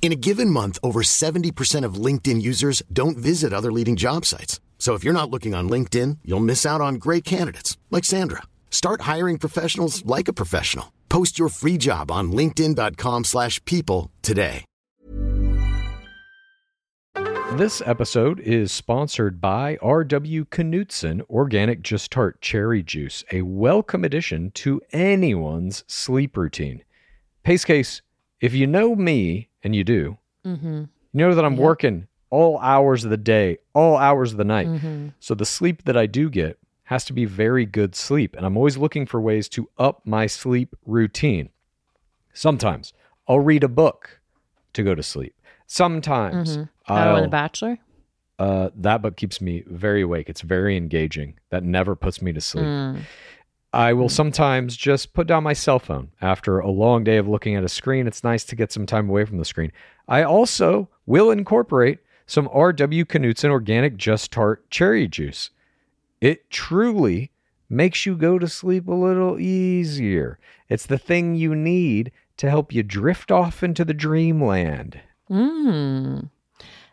In a given month, over 70% of LinkedIn users don't visit other leading job sites. So if you're not looking on LinkedIn, you'll miss out on great candidates like Sandra. Start hiring professionals like a professional. Post your free job on linkedin.com/people today. This episode is sponsored by R.W. Knudsen Organic Just Tart Cherry Juice, a welcome addition to anyone's sleep routine. Pace case, if you know me, and you do, Mm-hmm. you know that I'm Yeah. working all hours of the day, all hours of the night. Mm-hmm. So the sleep that I do get has to be very good sleep. And I'm always looking for ways to up my sleep routine. Sometimes I'll read a book to go to sleep. Sometimes Mm-hmm. On I'll, The Bachelor? uh, that book keeps me very awake. It's very engaging. That never puts me to sleep. Mm. I will sometimes just put down my cell phone after a long day of looking at a screen. It's nice to get some time away from the screen. I also will incorporate some R.W. Knudsen organic Just Tart cherry juice. It truly makes you go to sleep a little easier. It's the thing you need to help you drift off into the dreamland. Mm.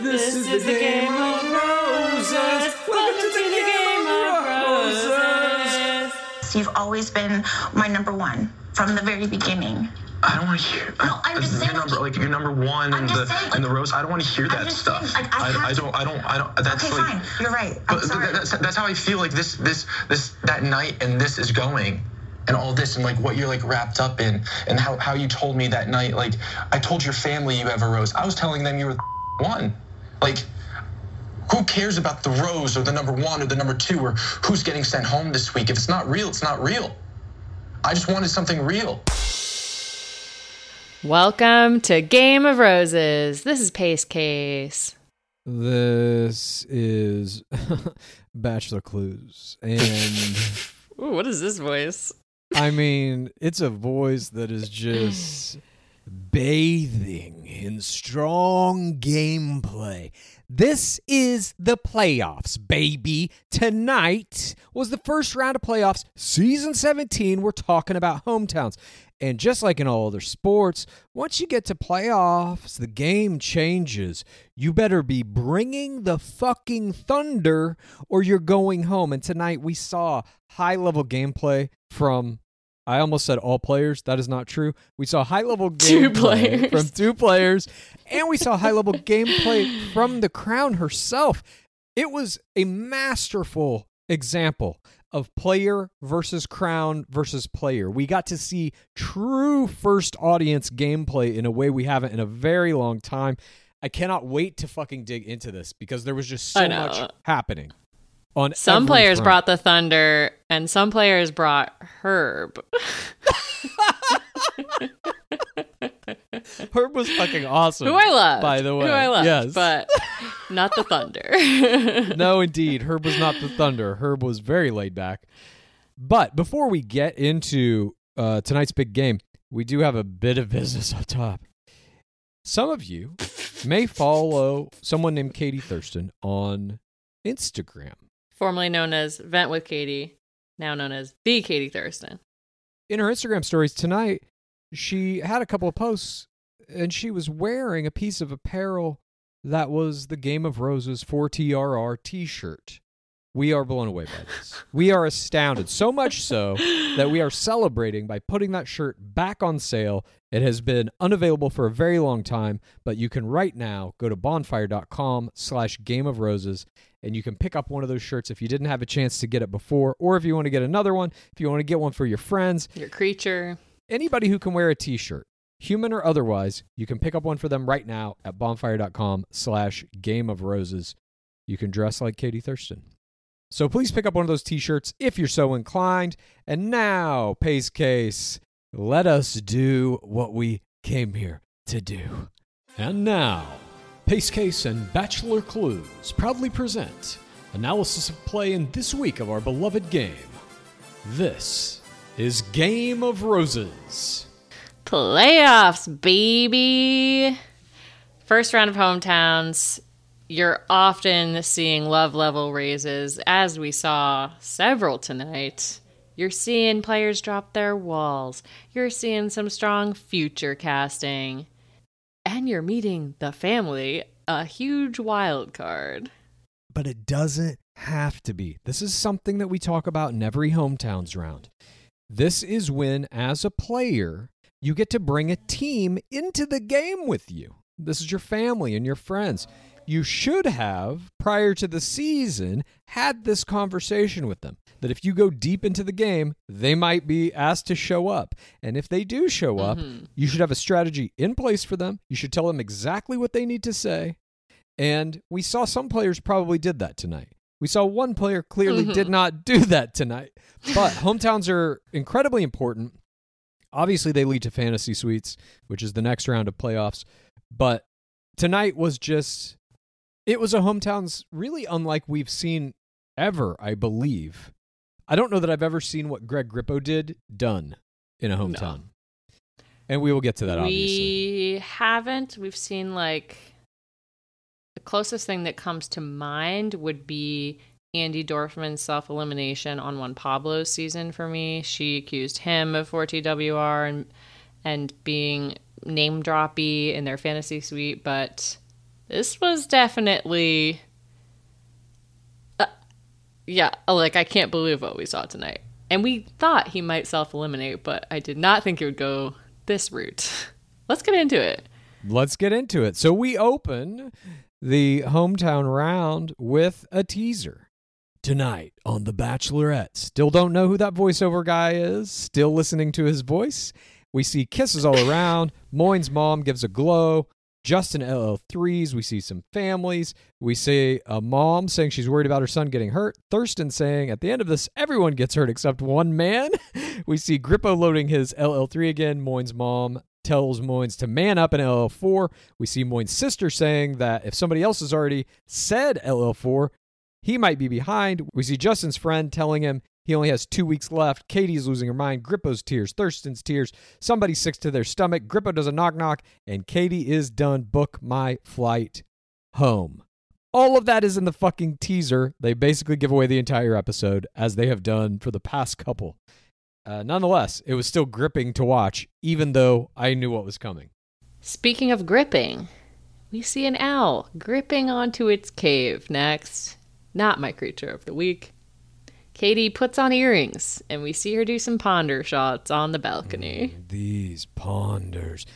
roses. This is the game of roses. Welcome to the game of roses. You've always been my number one from the very beginning. I don't want to hear. No, I'm uh, just saying, number, like you're number one in the saying, in the rose. I don't want to hear that stuff. saying, like, I have I, don't. I don't. I don't. That's okay, like. fine. You're right. I'm But sorry. that's, that's how I feel like this this this that night and this is going and all this and like what you're like wrapped up in and how, how you told me that night like I told your family you have a rose I was telling them you were the one like who cares about the rose or the number one or the number two or who's getting sent home this week if it's not real it's not real I just wanted something real Welcome to Game of Roses. This is Pace Case. This is Bachelor Clues. And Ooh, what is this voice? I mean, it's a voice that is just bathing in strong gameplay. This is the playoffs, baby. Tonight was the first round of playoffs, season 17. We're talking about hometowns. And just like in all other sports, once you get to playoffs, the game changes. You better be bringing the fucking thunder or you're going home. And tonight we saw high level gameplay from I almost said all players. That is not true. We saw high level Two gameplay players. from two players, and we saw high level gameplay from the crown herself. It was a masterful example of player versus crown versus player. We got to see true first audience gameplay in a way we haven't in a very long time. I cannot wait to fucking dig into this because there was just so much happening. On Some players front. brought the thunder, and some players brought Herb. Herb was fucking awesome. Who I love. by the way. Who I love. yes, But not the thunder. no, indeed. Herb was not the Thunder. Herb was very laid back. But before we get into uh, tonight's big game, we do have a bit of business up top. Some of you may follow someone named Katie Thurston on Instagram. Formerly known as Vent with Katie, now known as the Katie Thurston. In her Instagram stories tonight, she had a couple of posts and she was wearing a piece of apparel that was the Game of Roses 4TRR t shirt. We are blown away by this. We are astounded. So much so that we are celebrating by putting that shirt back on sale. It has been unavailable for a very long time, but you can right now go to bonfire.com slash game of roses and you can pick up one of those shirts if you didn't have a chance to get it before, or if you want to get another one, if you want to get one for your friends. Your creature. Anybody who can wear a t-shirt, human or otherwise, you can pick up one for them right now at bonfire.com slash game of roses. You can dress like Katie Thurston. So please pick up one of those t-shirts if you're so inclined. And now, Pace Case, let us do what we came here to do. And now, Pace Case and Bachelor Clues proudly present analysis of play in this week of our beloved game. This is Game of Roses. Playoffs, baby. First round of hometowns. You're often seeing love level raises, as we saw several tonight. You're seeing players drop their walls. You're seeing some strong future casting. And you're meeting the family, a huge wild card. But it doesn't have to be. This is something that we talk about in every hometowns round. This is when, as a player, you get to bring a team into the game with you. This is your family and your friends. You should have, prior to the season, had this conversation with them. That if you go deep into the game, they might be asked to show up. And if they do show up, mm-hmm. you should have a strategy in place for them. You should tell them exactly what they need to say. And we saw some players probably did that tonight. We saw one player clearly mm-hmm. did not do that tonight. But hometowns are incredibly important. Obviously, they lead to fantasy suites, which is the next round of playoffs. But tonight was just, it was a hometowns really unlike we've seen ever, I believe. I don't know that I've ever seen what Greg Grippo did done in a hometown. And we will get to that, obviously. We haven't. We've seen like the closest thing that comes to mind would be Andi Dorfman's self elimination on Juan Pablo's season for me. She accused him of 4TWR and and being name droppy in their fantasy suite, but this was definitely uh, yeah, like I can't believe what we saw tonight. And we thought he might self eliminate, but I did not think it would go this route. Let's get into it. Let's get into it. So we open the hometown round with a teaser. Tonight on The Bachelorette. Still don't know who that voiceover guy is. Still listening to his voice. We see kisses all around. Moyne's mom gives a glow. Justin LL3s. We see some families. We see a mom saying she's worried about her son getting hurt. Thurston saying at the end of this, everyone gets hurt except one man. We see Grippo loading his LL3 again. Moyne's mom tells Moynes to man up in LL4. We see Moynes' sister saying that if somebody else has already said LL4, he might be behind. We see Justin's friend telling him he only has two weeks left. Katie's losing her mind. Grippo's tears. Thurston's tears. Somebody sick to their stomach. Grippo does a knock knock, and Katie is done. Book my flight home. All of that is in the fucking teaser. They basically give away the entire episode, as they have done for the past couple. Uh, nonetheless, it was still gripping to watch, even though I knew what was coming. Speaking of gripping, we see an owl gripping onto its cave next. Not my creature of the week. Katie puts on earrings, and we see her do some ponder shots on the balcony. Mm, these ponders.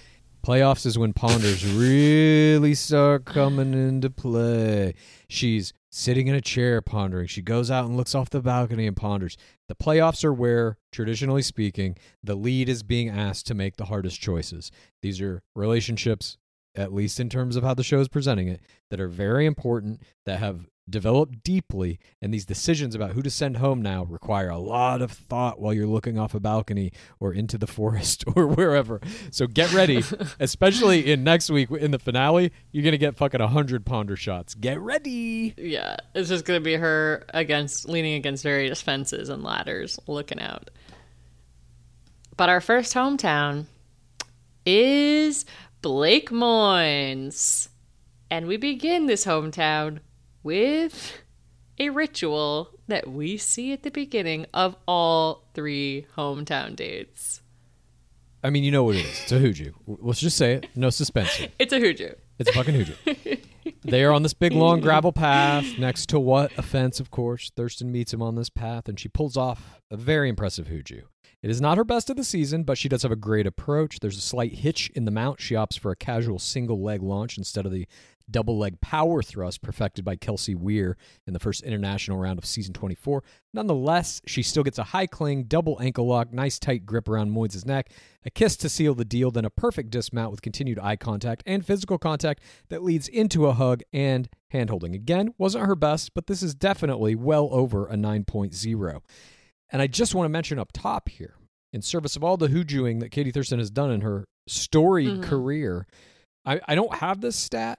Playoffs is when ponders really start coming into play. She's sitting in a chair pondering. She goes out and looks off the balcony and ponders. The playoffs are where, traditionally speaking, the lead is being asked to make the hardest choices. These are relationships, at least in terms of how the show is presenting it, that are very important, that have developed deeply, and these decisions about who to send home now require a lot of thought while you're looking off a balcony or into the forest or wherever. So get ready, especially in next week in the finale, you're going to get fucking a 100 ponder shots. Get ready. Yeah, it's just gonna be her against leaning against various fences and ladders, looking out. But our first hometown is Blake Moynes. And we begin this hometown with a ritual that we see at the beginning of all three hometown dates. I mean, you know what it is. It's a hooju. Let's just say it. No suspense. here. It's a hooju. It's a fucking hooju. they are on this big long gravel path next to what offense, of course. Thurston meets him on this path, and she pulls off a very impressive hooju. It is not her best of the season, but she does have a great approach. There's a slight hitch in the mount. She opts for a casual single leg launch instead of the double leg power thrust perfected by Kelsey Weier in the first international round of season 24. Nonetheless, she still gets a high cling, double ankle lock, nice tight grip around Moynes' neck, a kiss to seal the deal, then a perfect dismount with continued eye contact and physical contact that leads into a hug and handholding. Again, wasn't her best, but this is definitely well over a 9.0. And I just want to mention up top here, in service of all the hoojuing that Katie Thurston has done in her storied Mhm. career, I, I don't have this stat,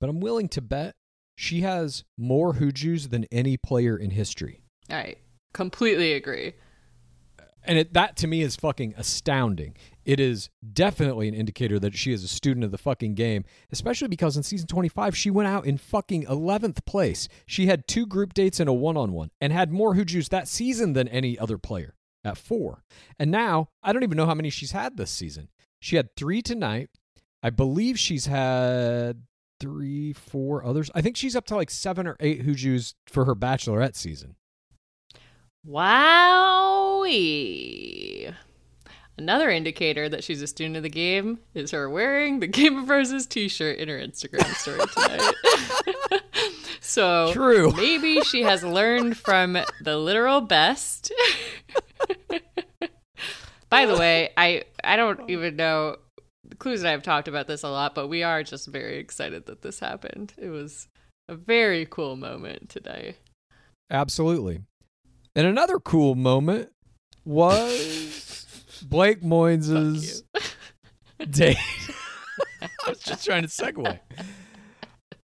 but I'm willing to bet she has more hoojus than any player in history. I completely agree. And it, that to me is fucking astounding. It is definitely an indicator that she is a student of the fucking game, especially because in season 25, she went out in fucking 11th place. She had two group dates and a one on one and had more hoojus that season than any other player at four. And now, I don't even know how many she's had this season. She had three tonight. I believe she's had three, four others. I think she's up to like seven or eight hoojus for her bachelorette season. Wowie. Another indicator that she's a student of the game is her wearing the Game of Roses t shirt in her Instagram story tonight. so True. maybe she has learned from the literal best. By the way, I I don't even know Clues and I have talked about this a lot, but we are just very excited that this happened. It was a very cool moment today. Absolutely. And another cool moment was Blake Moynes' date. I was just trying to segue.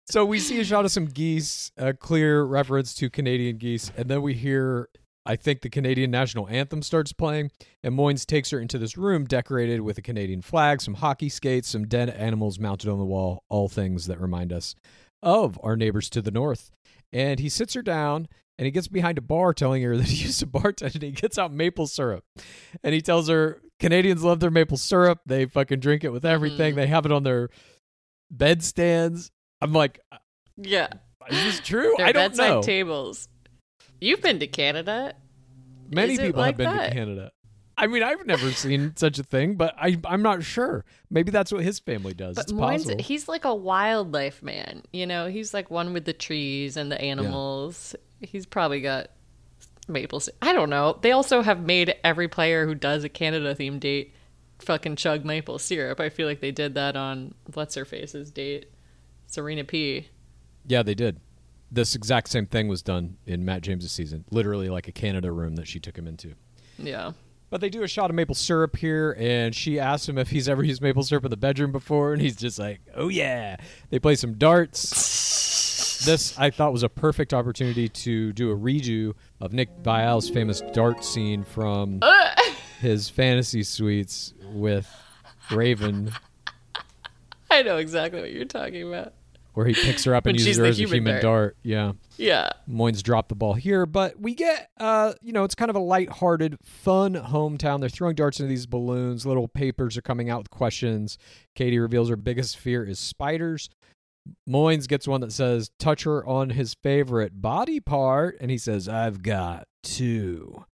So we see a shot of some geese, a clear reference to Canadian geese, and then we hear, I think, the Canadian national anthem starts playing, and Moynes takes her into this room decorated with a Canadian flag, some hockey skates, some dead animals mounted on the wall, all things that remind us of our neighbors to the north. And he sits her down and he gets behind a bar telling her that he used to bartend and he gets out maple syrup. And he tells her Canadians love their maple syrup. They fucking drink it with everything. Mm. They have it on their bedstands. I'm like, Yeah. is this true? Their I don't bedside know. tables. You've been to Canada. Many Is people like have been that? to Canada. I mean, I've never seen such a thing, but I, I'm not sure. Maybe that's what his family does. But it's possible. he's like a wildlife man. You know, he's like one with the trees and the animals. He's probably got maple. I don't know. They also have made every player who does a Canada themed date fucking chug maple syrup. I feel like they did that on what's her face's date, Serena P. yeah, they did. This exact same thing was done in Matt James's season. Literally like a Canada room that she took him into. Yeah. But they do a shot of maple syrup here, and she asks him if he's ever used maple syrup in the bedroom before, and he's just like, "Oh yeah." They play some darts. this I thought was a perfect opportunity to do a redo of Nick Viall's famous dart scene from his fantasy suites with Raven, I know exactly what you're talking about. Where he picks her up and uses her as a human human dart. dart. Yeah. Yeah. Moynes dropped the ball here, but we get, uh, you know, it's kind of a lighthearted, fun hometown. They're throwing darts into these balloons. Little papers are coming out with questions. Katie reveals her biggest fear is spiders. Moynes gets one that says, touch her on his favorite body part. And he says, I've got two.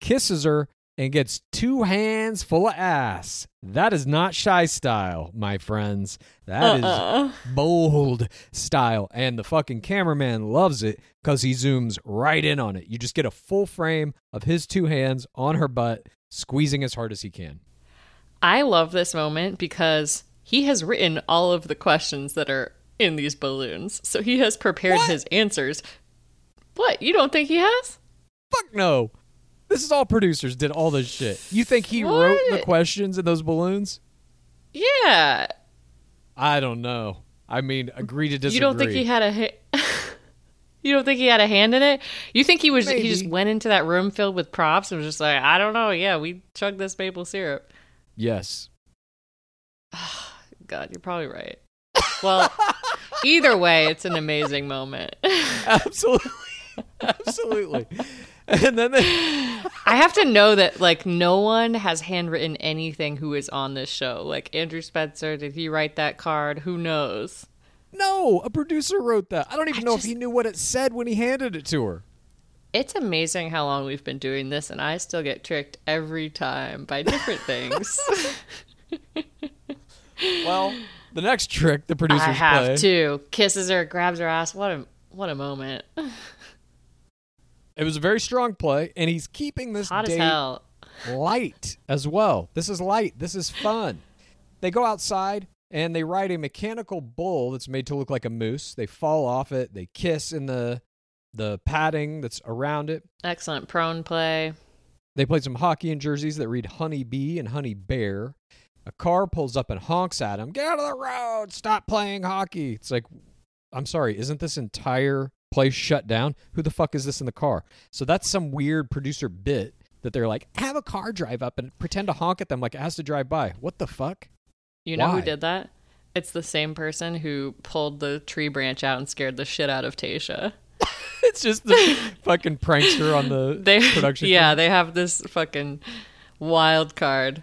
Kisses her and gets two hands full of ass. That is not shy style, my friends. That is Uh-uh. bold style. And the fucking cameraman loves it because he zooms right in on it. You just get a full frame of his two hands on her butt, squeezing as hard as he can. I love this moment because he has written all of the questions that are in these balloons. So he has prepared his answers. What? You don't think he has? Fuck no. This is all producers did all this shit. You think he wrote the questions in those balloons? Yeah. I don't know. I mean, agree to disagree. You don't think he had a ha- You don't think he had a hand in it? You think he was he just went into that room filled with props and was just like, I don't know, yeah, we chugged this maple syrup. Yes. God, you're probably right. Well, Either way, it's an amazing moment. Absolutely. Absolutely. And then they, I have to know that like no one has handwritten anything who is on this show. Like Andrew Spencer, did he write that card? Who knows? no, a producer wrote that. I don't even I know just- if he knew what it said when he handed it to her. It's amazing how long we've been doing this, and I still get tricked every time by different things. Well, the next trick the producers I have play. to. Kisses her, grabs her ass. What a what a moment. It was a very strong play, and he's keeping this Hot as date hell. light as well. This is light. This is fun. They go outside and they ride a mechanical bull that's made to look like a moose. They fall off it. They kiss in the the padding that's around it. Excellent prone play. They played some hockey in jerseys that read Honey Bee and Honey Bear. A car pulls up and honks at him. Get out of the road. Stop playing hockey. It's like, I'm sorry, isn't this entire place shut down? Who the fuck is this in the car? So that's some weird producer bit that they're like, have a car drive up and pretend to honk at them like it has to drive by. What the fuck? You know Why? who did that? It's the same person who pulled the tree branch out and scared the shit out of Tayshia. It's just the fucking prankster on the They production. Yeah, they have this fucking wild card.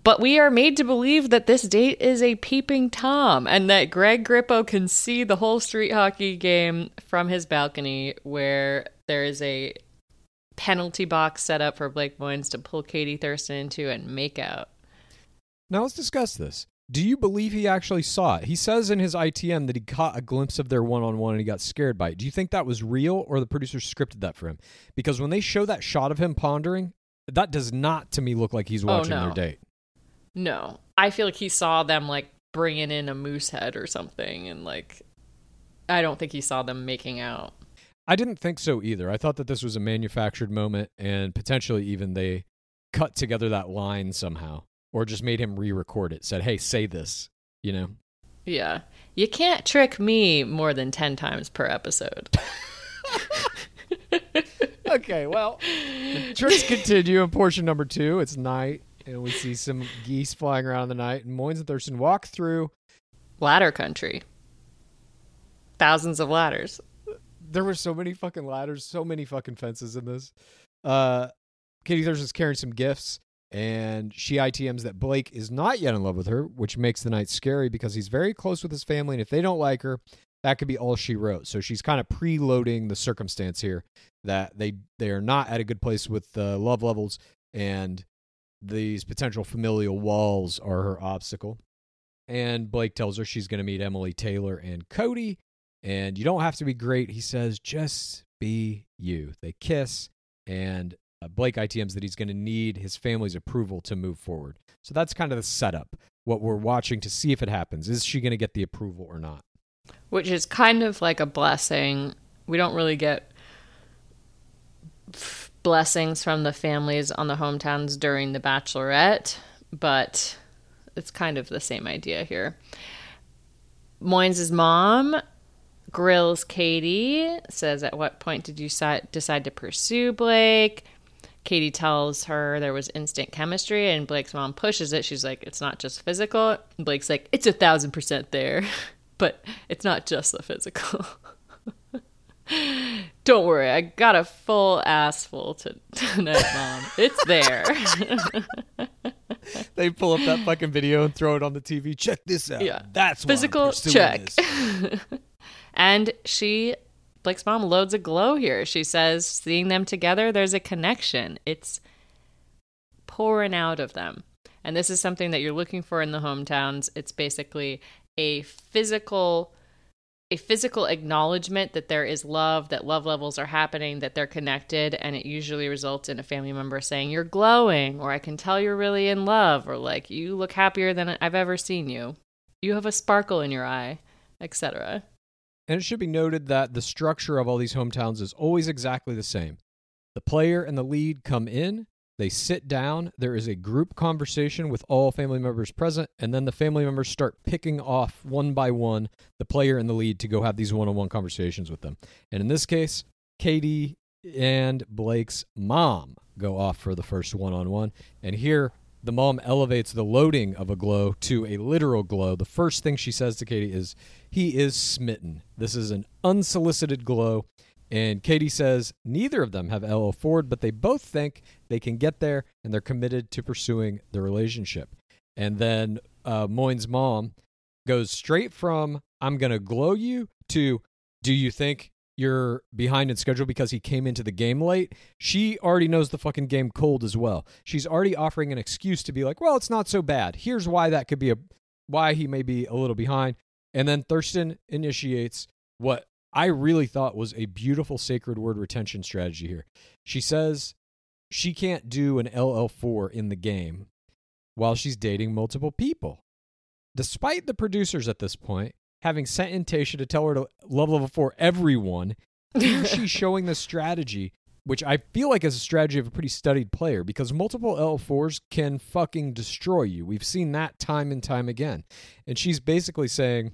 But we are made to believe that this date is a peeping Tom and that Greg Grippo can see the whole street hockey game from his balcony where there is a penalty box set up for Blake Moynes to pull Katie Thurston into and make out. Now let's discuss this. Do you believe he actually saw it? He says in his ITM that he caught a glimpse of their one on one and he got scared by it. Do you think that was real or the producer scripted that for him? Because when they show that shot of him pondering, that does not to me look like he's oh, watching Oh, no. their date. No. I feel like he saw them like bringing in a moose head or something and like I don't think he saw them making out. I didn't think so either. I thought that this was a manufactured moment and potentially even they cut together that line somehow or just made him re record it, said, hey, say this, you know? Yeah. You can't trick me more than 10 times per episode. okay, well, tricks continue in portion number two. It's night, and we see some geese flying around in the night. And Moynes and Thurston walk through. Ladder country. Thousands of ladders. There were so many fucking ladders, so many fucking fences in this. Uh, Katie Thurston's carrying some gifts, and she ITMs that Blake is not yet in love with her, which makes the night scary because he's very close with his family, and if they don't like her, that could be all she wrote. So she's kind of preloading the circumstance here that they they are not at a good place with uh, love levels, and these potential familial walls are her obstacle. And Blake tells her she's going to meet Emily Taylor and Cody, and you don't have to be great. He says, just be you. They kiss, and uh, Blake ITMs that he's going to need his family's approval to move forward. So that's kind of the setup. What we're watching to see if it happens. Is she going to get the approval or not? which is kind of like a blessing. We don't really get blessings from the families on the hometowns during the Bachelorette, but it's kind of the same idea here. Moynes' mom grills Katie, says, At what point did you decide to pursue Blake? Katie tells her there was instant chemistry, and Blake's mom pushes it. She's like, It's not just physical. And Blake's like, It's a thousand percent there, but it's not just the physical. Don't worry, I got a full ass full to tonight, mom. It's there. They pull up that fucking video and throw it on the TV. Check this out. Yeah. That's Physical check. and she, Blake's mom, loads a glow here. She says, seeing them together, there's a connection. It's pouring out of them. And this is something that you're looking for in the hometowns. It's basically a physical a physical acknowledgement that there is love, that love levels are happening, that they're connected, and it usually results in a family member saying, You're glowing, or I can tell you're really in love, or like, You look happier than I've ever seen you. You have a sparkle in your eye, etc. And it should be noted that the structure of all these hometowns is always exactly the same. The player and the lead come in, they sit down, there is a group conversation with all family members present, and then the family members start picking off one by one the player and the lead to go have these one on one conversations with them. And in this case, Katie and Blake's mom go off for the first one on one. And here the mom elevates the loading of a glow to a literal glow, the first thing she says to Katie is, He is smitten. This is an unsolicited glow. And Katie says neither of them have LL4, but they both think they can get there and they're committed to pursuing the relationship. And then uh, Moyne's mom goes straight from, I'm going to glow you to, Do you think you're behind in schedule because he came into the game late? She already knows the fucking game cold as well. She's already offering an excuse to be like, Well, it's not so bad. Here's why that could be a, why he may be a little behind. And then Thurston initiates what I really thought was a beautiful sacred word retention strategy here. She says she can't do an LL4 in the game while she's dating multiple people. Despite the producers at this point having sent in Tayshia to tell her to love level 4 everyone, here she's showing the strategy, which I feel like is a strategy of a pretty studied player because multiple L4s can fucking destroy you. We've seen that time and time again. And she's basically saying,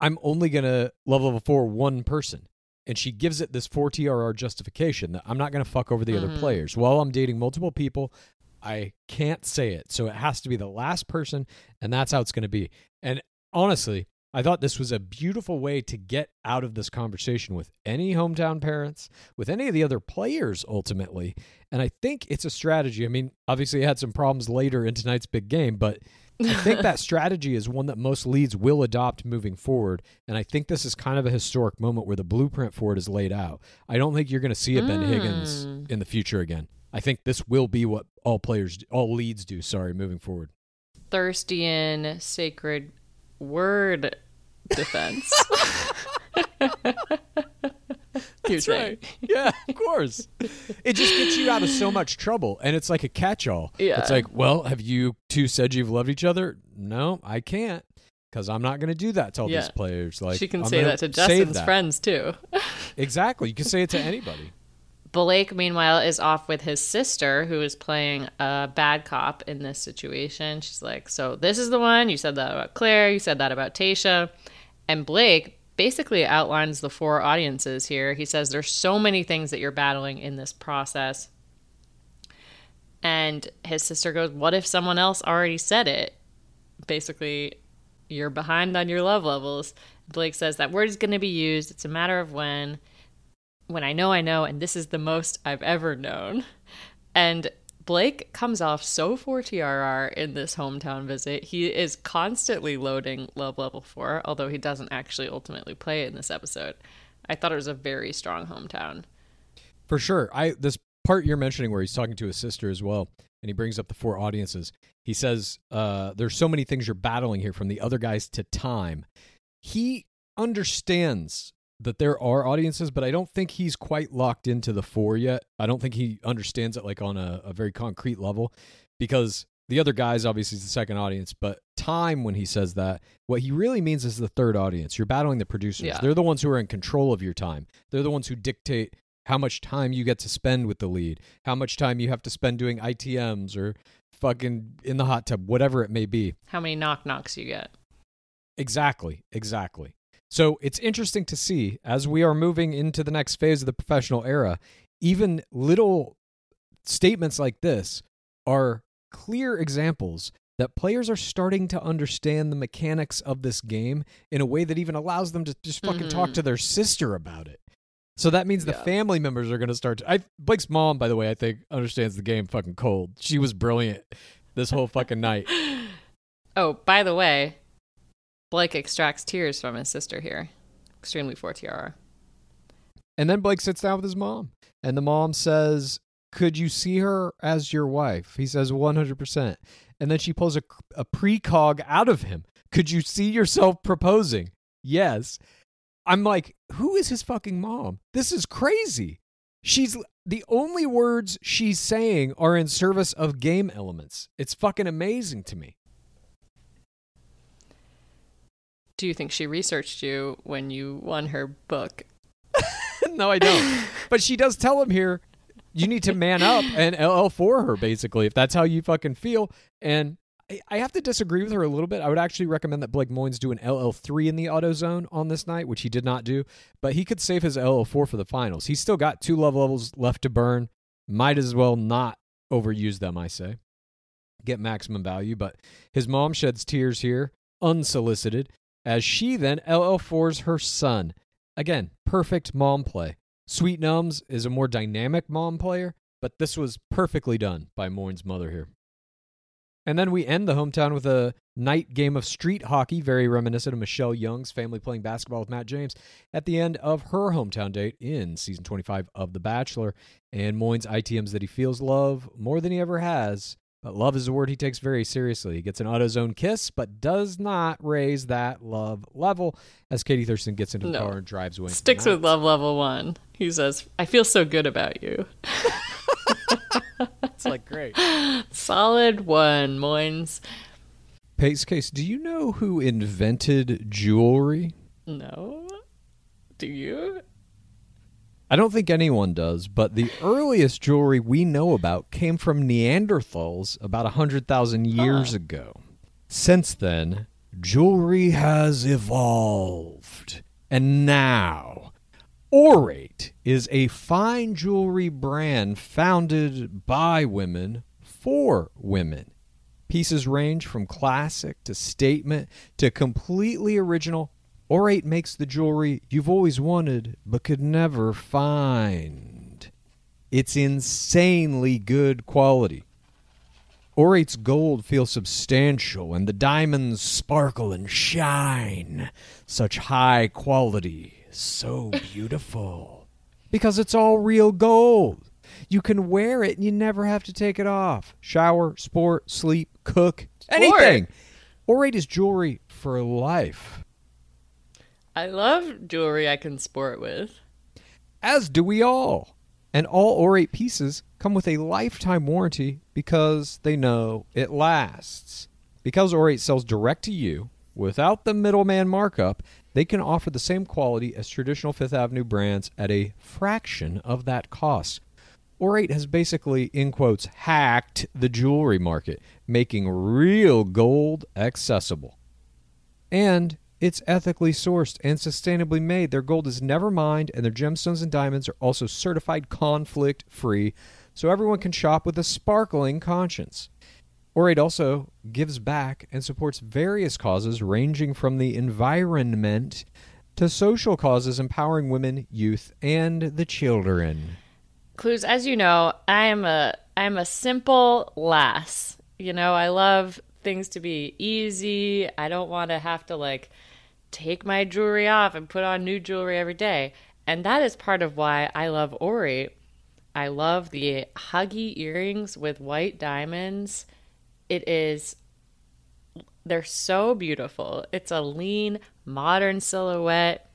I'm only going to level level four one person. And she gives it this 4 TRR justification that I'm not going to fuck over the Mhm. other players. While I'm dating multiple people, I can't say it. So it has to be the last person, and that's how it's going to be. And honestly, I thought this was a beautiful way to get out of this conversation with any hometown parents, with any of the other players ultimately. And I think it's a strategy. I mean, obviously, it had some problems later in tonight's big game, but I think that strategy is one that most leads will adopt moving forward. And I think this is kind of a historic moment where the blueprint for it is laid out. I don't think you're going to see a Ben Higgins Mm. in the future again. I think this will be what all players, all leads do, sorry, moving forward. Thirsty Thirstian sacred word defense. Keep saying. Yeah, of course. it just gets you out of so much trouble. And it's like a catch all. Yeah. It's like, well, have you two said you've loved each other? No, I can't. Because I'm not going to do that to all Yeah. these players. Like she can I'm say that to Justin's that. friends too. Exactly. You can say it to anybody. Blake, meanwhile, is off with his sister, who is playing a bad cop in this situation. She's like, So, this is the one. You said that about Clare. You said that about Tayshia. And Blake basically outlines the four audiences here. He says, There's so many things that you're battling in this process. And his sister goes, What if someone else already said it? Basically, you're behind on your love levels. Blake says that word is going to be used. It's a matter of when when I know I know, and this is the most I've ever known. And Blake comes off so 4TRR in this hometown visit. He is constantly loading Love Level 4, although he doesn't actually ultimately play it in this episode. I thought it was a very strong hometown. For sure. I this part you're mentioning where he's talking to his sister as well, and he brings up the four audiences. He says, uh, "There's so many things you're battling here, from the other guys to time." He understands that there are audiences, but I don't think he's quite locked into the four yet. I don't think he understands it like on a, a very concrete level, because the other guys obviously is the second audience, but time when he says that, what he really means is the third audience. You're battling the producers. Yeah. They're the ones who are in control of your time. They're the ones who dictate how much time you get to spend with the lead, how much time you have to spend doing ITMs or fucking in the hot tub, whatever it may be. How many knock knocks you get? Exactly, exactly. So it's interesting to see as we are moving into the next phase of the professional era, even little statements like this are clear examples that players are starting to understand the mechanics of this game in a way that even allows them to just fucking talk Mhm. to their sister about it. So that means the family members are going to start. To, I Blake's mom, by the way, I think understands the game fucking cold. She was brilliant this whole fucking night. Oh, by the way, Blake extracts tears from his sister here. Extremely 4TRR. And then Blake sits down with his mom, and the mom says, "Could you see her as your wife?" He says, "100%." And then she pulls a, a precog out of him. Could you see yourself proposing? Yes. I'm like, who is his fucking mom? This is crazy. She's the only words she's saying are in service of game elements. It's fucking amazing to me. Do you think she researched you when you won her book? no, I don't. but she does tell him here, you need to man up and LL for her, basically, if that's how you fucking feel. And I, I have to disagree with her a little bit. I would actually recommend that Blake Moynes do an LL3 in the auto zone on this night, which he did not do. But he could save his LL4 for the finals. He's still got two love levels left to burn. Might as well not overuse them, I say. get maximum value, but his mom sheds tears here, unsolicited, as she then LL4s her son. Again, perfect mom play. Sweet Nums is a more dynamic mom player, but this was perfectly done by Moyne's mother here. And then we end the hometown with a night game of street hockey, very reminiscent of Michelle Young's family playing basketball with Matt James at the end of her hometown date in season 25 of The Bachelor. And Moyne's ITMs that he feels love more than he ever has. But love is a word he takes very seriously. He gets an AutoZone kiss, but does not raise that love level as Katie Thurston gets into the No. car and drives away. Sticks Matt. with love level one. He says, I feel so good about you. It's like great. Solid one, Moynes. Pace case, do you know who invented jewelry? No? Do you? I don't think anyone does, but the earliest jewelry we know about came from Neanderthals about 100,000 years ago. Since then, jewelry has evolved. And now, Aurate is a fine jewelry brand founded by women for women. Pieces range from classic to statement to completely original. Aurate makes the jewelry you've always wanted but could never find. It's insanely good quality. Aurate's gold feels substantial and the diamonds sparkle and shine. Such high quality, so beautiful. Because it's all real gold. You can wear it and you never have to take it off. Shower, sport, sleep, cook, anything. Aurate is jewelry for life. I love jewelry I can sport with. As do we all. And all Aurate pieces come with a lifetime warranty because they know it lasts. Because Aurate sells direct to you without the middleman markup, they can offer the same quality as traditional Fifth Avenue brands at a fraction of that cost. Aurate has basically, in quotes, hacked the jewelry market, making real gold accessible. And it's ethically sourced and sustainably made. Their gold is never mined, and their gemstones and diamonds are also certified conflict free, so everyone can shop with a sparkling conscience. Aurate also gives back and supports various causes ranging from the environment to social causes empowering women, youth, and the children. Clues, as you know, I am a I am a simple lass. You know, I love things to be easy. I don't want to have to like take my jewelry off and put on new jewelry every day. And that is part of why I love Ori. I love the huggy earrings with white diamonds. It is they're so beautiful. It's a lean, modern silhouette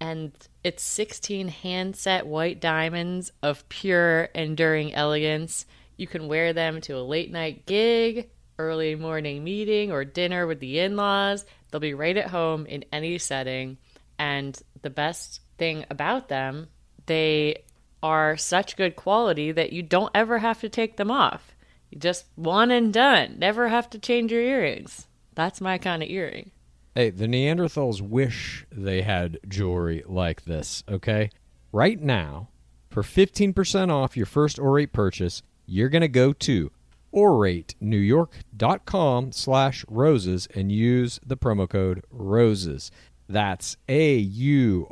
and it's 16 hand set white diamonds of pure, enduring elegance. You can wear them to a late night gig, early morning meeting, or dinner with the in laws. They'll be right at home in any setting. And the best thing about them, they are such good quality that you don't ever have to take them off. You just one and done. Never have to change your earrings. That's my kind of earring. Hey, the Neanderthals wish they had jewelry like this, okay? Right now, for 15% off your first Aurate purchase, you're going to go to auratenewyork.com slash roses and use the promo code ROSES. That's A-U-R-A-T-E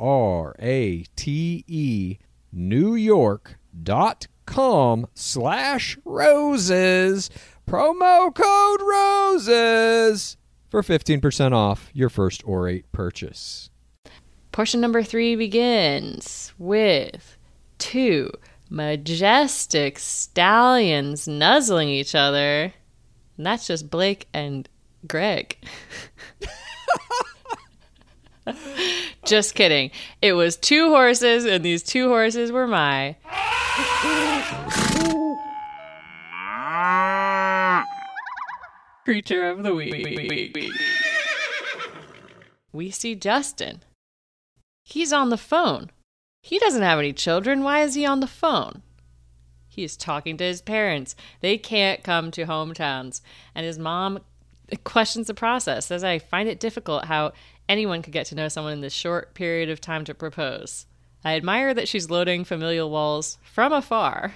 newyork.com slash roses. Promo code ROSES for 15% off your first Aurate purchase. Portion number three begins with two majestic stallions nuzzling each other. And that's just Blake and Greg. just kidding. It was two horses, and these two horses were my. Creature of the week. We see Justin. He's on the phone. He doesn't have any children. Why is he on the phone? He's talking to his parents. They can't come to hometowns. And his mom questions the process, says, I find it difficult how anyone could get to know someone in this short period of time to propose. I admire that she's loading familial walls from afar,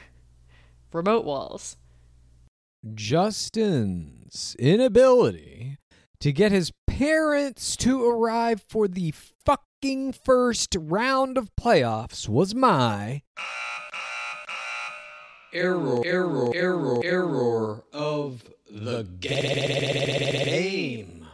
remote walls. Justin's inability to get his parents to arrive for the fucking first round of playoffs was my error, error, error, error of the game.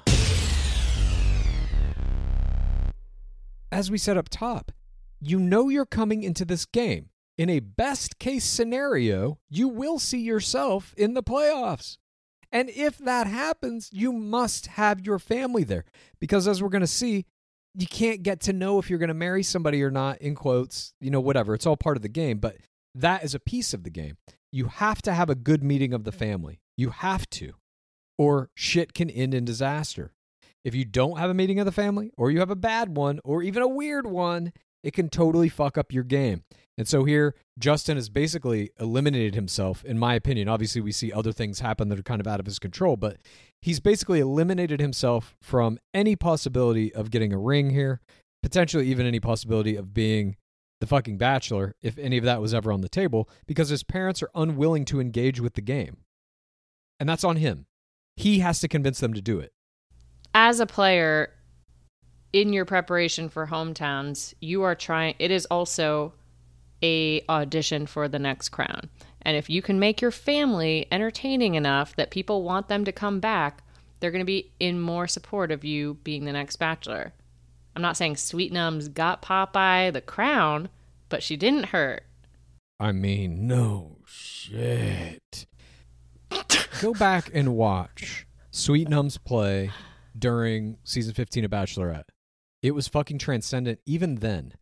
As we said up top, you know you're coming into this game. In a best case scenario, you will see yourself in the playoffs. And if that happens, you must have your family there. Because as we're going to see, you can't get to know if you're going to marry somebody or not, in quotes, you know, whatever. It's all part of the game, but that is a piece of the game. You have to have a good meeting of the mm-hmm. family. You have to, or shit can end in disaster. If you don't have a meeting of the family, or you have a bad one, or even a weird one, it can totally fuck up your game. And so here, Justin has basically eliminated himself, in my opinion. Obviously, we see other things happen that are kind of out of his control, but he's basically eliminated himself from any possibility of getting a ring here, potentially even any possibility of being the fucking bachelor, if any of that was ever on the table, because his parents are unwilling to engage with the game. And that's on him. He has to convince them to do it. As a player, in your preparation for hometowns, you are trying. It is also a audition for the next crown. And if you can make your family entertaining enough that people want them to come back, they're going to be in more support of you being the next bachelor. I'm not saying Sweet Nums got Popeye the crown, but she didn't hurt. I mean, no shit. Go back and watch Sweet Nums play during season 15 of Bachelorette. It was fucking transcendent even then.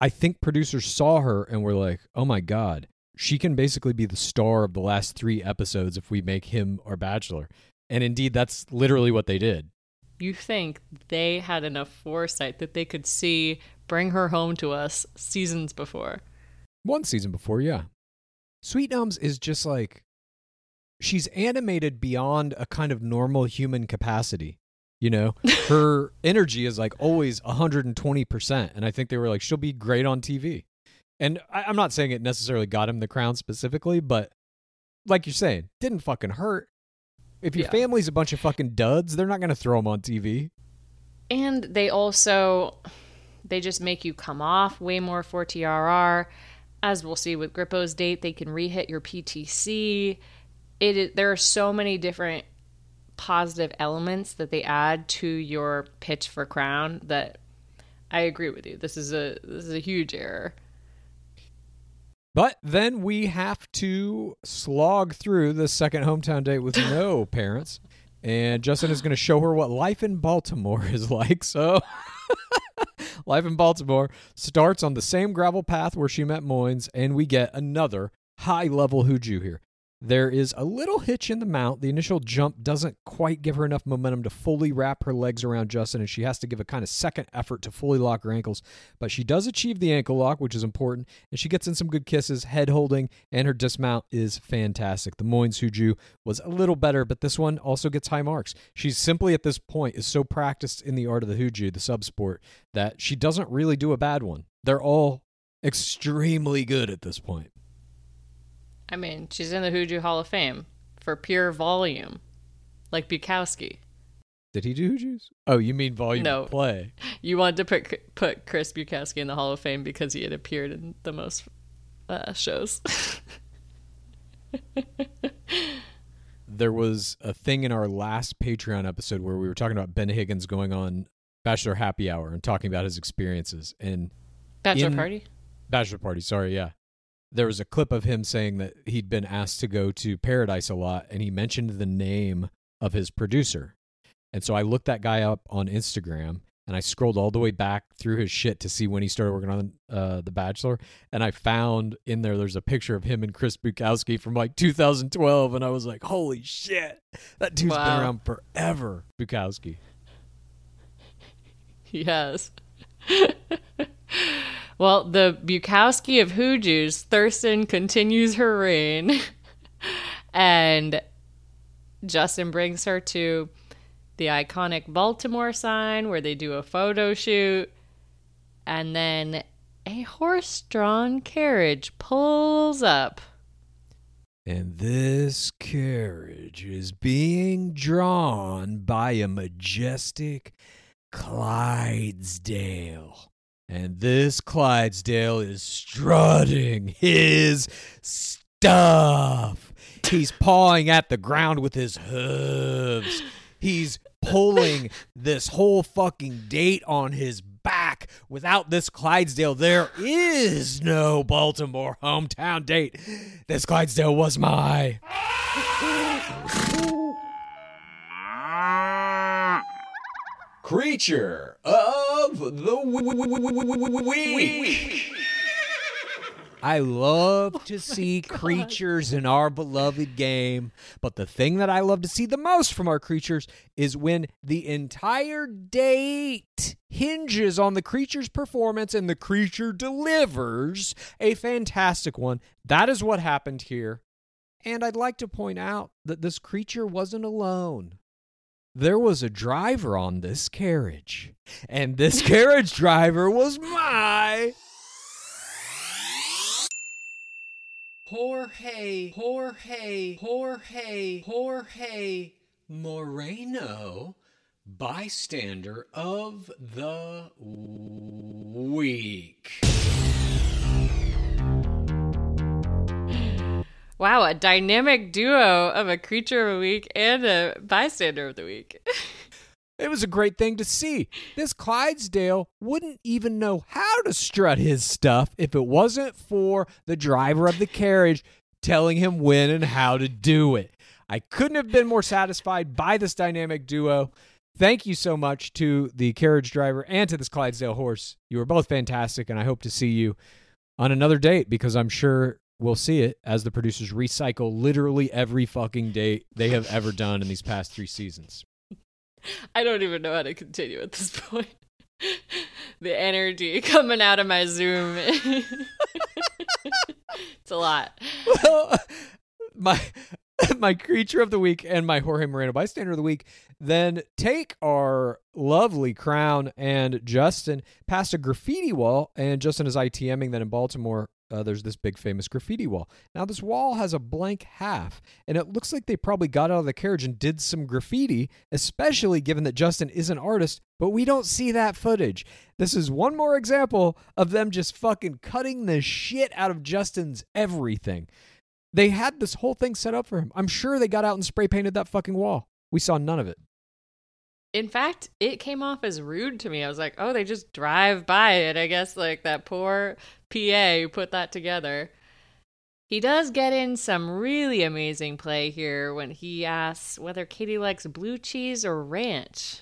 I think producers saw her and were like, oh my God, she can basically be the star of the last three episodes if we make him our bachelor. And indeed, that's literally what they did. You think they had enough foresight that they could see bring her home to us seasons before? One season before, yeah. Sweet Nums is just like, she's animated beyond a kind of normal human capacity. You know, her energy is like always 120%. And I think they were like, she'll be great on TV. And I, I'm not saying it necessarily got him the crown specifically, but like you're saying, didn't fucking hurt. If your Yeah. family's a bunch of fucking duds, they're not going to throw them on TV. And they also they just make you come off way more for TRR. As we'll see with Grippo's date, they can rehit your PTC. It there are so many different positive elements that they add to your pitch for crown that I agree with you. This is a this is a huge error. But then we have to slog through the second hometown date with no parents. And Justin is going to show her what life in Baltimore is like. So, life in Baltimore starts on the same gravel path where she met Moynes, and we get another high level Hooju here. There is a little hitch in the mount. The initial jump doesn't quite give her enough momentum to fully wrap her legs around Justin, and she has to give a kind of second effort to fully lock her ankles. But she does achieve the ankle lock, which is important, and she gets in some good kisses, head holding, and her dismount is fantastic. The Moynes Huju was a little better, but this one also gets high marks. She's simply at this point is so practiced in the art of the Huju, the subsport, that she doesn't really do a bad one. They're all extremely good at this point. I mean, she's in the Hooju Hall of Fame for pure volume, like Bukowski. Did he do Hujus? Oh, you mean volume No. of play? You wanted to put put Chris Bukowski in the Hall of Fame because he had appeared in the most uh, shows. there was a thing in our last Patreon episode where we were talking about Ben Higgins going on Bachelor Happy Hour and talking about his experiences and Bachelor In- party. Bachelor Party. Sorry, yeah. There was a clip of him saying that he'd been asked to go to Paradise a lot, and he mentioned the name of his producer. And so I looked that guy up on Instagram, and I scrolled all the way back through his shit to see when he started working on uh, The Bachelor. And I found in there there's a picture of him and Chris Bukowski from like 2012, and I was like, holy shit, that dude's been around forever. Bukowski. Yes. well, the Bukowski of Hooju's, Thurston continues her reign, and Justin brings her to the iconic Baltimore sign where they do a photo shoot, and then a horse-drawn carriage pulls up. And this carriage is being drawn by a majestic Clydesdale. And this Clydesdale is strutting his stuff. He's pawing at the ground with his hooves. He's pulling this whole fucking date on his back. Without this Clydesdale, there is no Baltimore hometown date. This Clydesdale was my. Creature of the week. I love to see creatures in our beloved game, but the thing that I love to see the most from our creatures is when the entire date hinges on the creature's performance and the creature delivers a fantastic one. That is what happened here. And I'd like to point out that this creature wasn't alone there was a driver on this carriage, and this carriage driver was my. Jorge, Jorge, Jorge, Jorge Moreno, bystander of the week. Wow, a dynamic duo of a creature of the week and a bystander of the week. It was a great thing to see. This Clydesdale wouldn't even know how to strut his stuff if it wasn't for the driver of the carriage telling him when and how to do it. I couldn't have been more satisfied by this dynamic duo. Thank you so much to the carriage driver and to this Clydesdale horse. You were both fantastic, and I hope to see you on another date because I'm sure we'll see it as the producers recycle literally every fucking date they have ever done in these past three seasons. I don't even know how to continue at this point. the energy coming out of my Zoom. it's a lot. Well, my my creature of the week and my Jorge Moreno bystander of the week then take our lovely crown and Justin past a graffiti wall, and Justin is ITMing that in Baltimore. Uh, there's this big famous graffiti wall. Now, this wall has a blank half, and it looks like they probably got out of the carriage and did some graffiti, especially given that Justin is an artist, but we don't see that footage. This is one more example of them just fucking cutting the shit out of Justin's everything. They had this whole thing set up for him. I'm sure they got out and spray painted that fucking wall. We saw none of it. In fact, it came off as rude to me. I was like, oh, they just drive by it. I guess like that poor PA who put that together. He does get in some really amazing play here when he asks whether Katie likes blue cheese or ranch.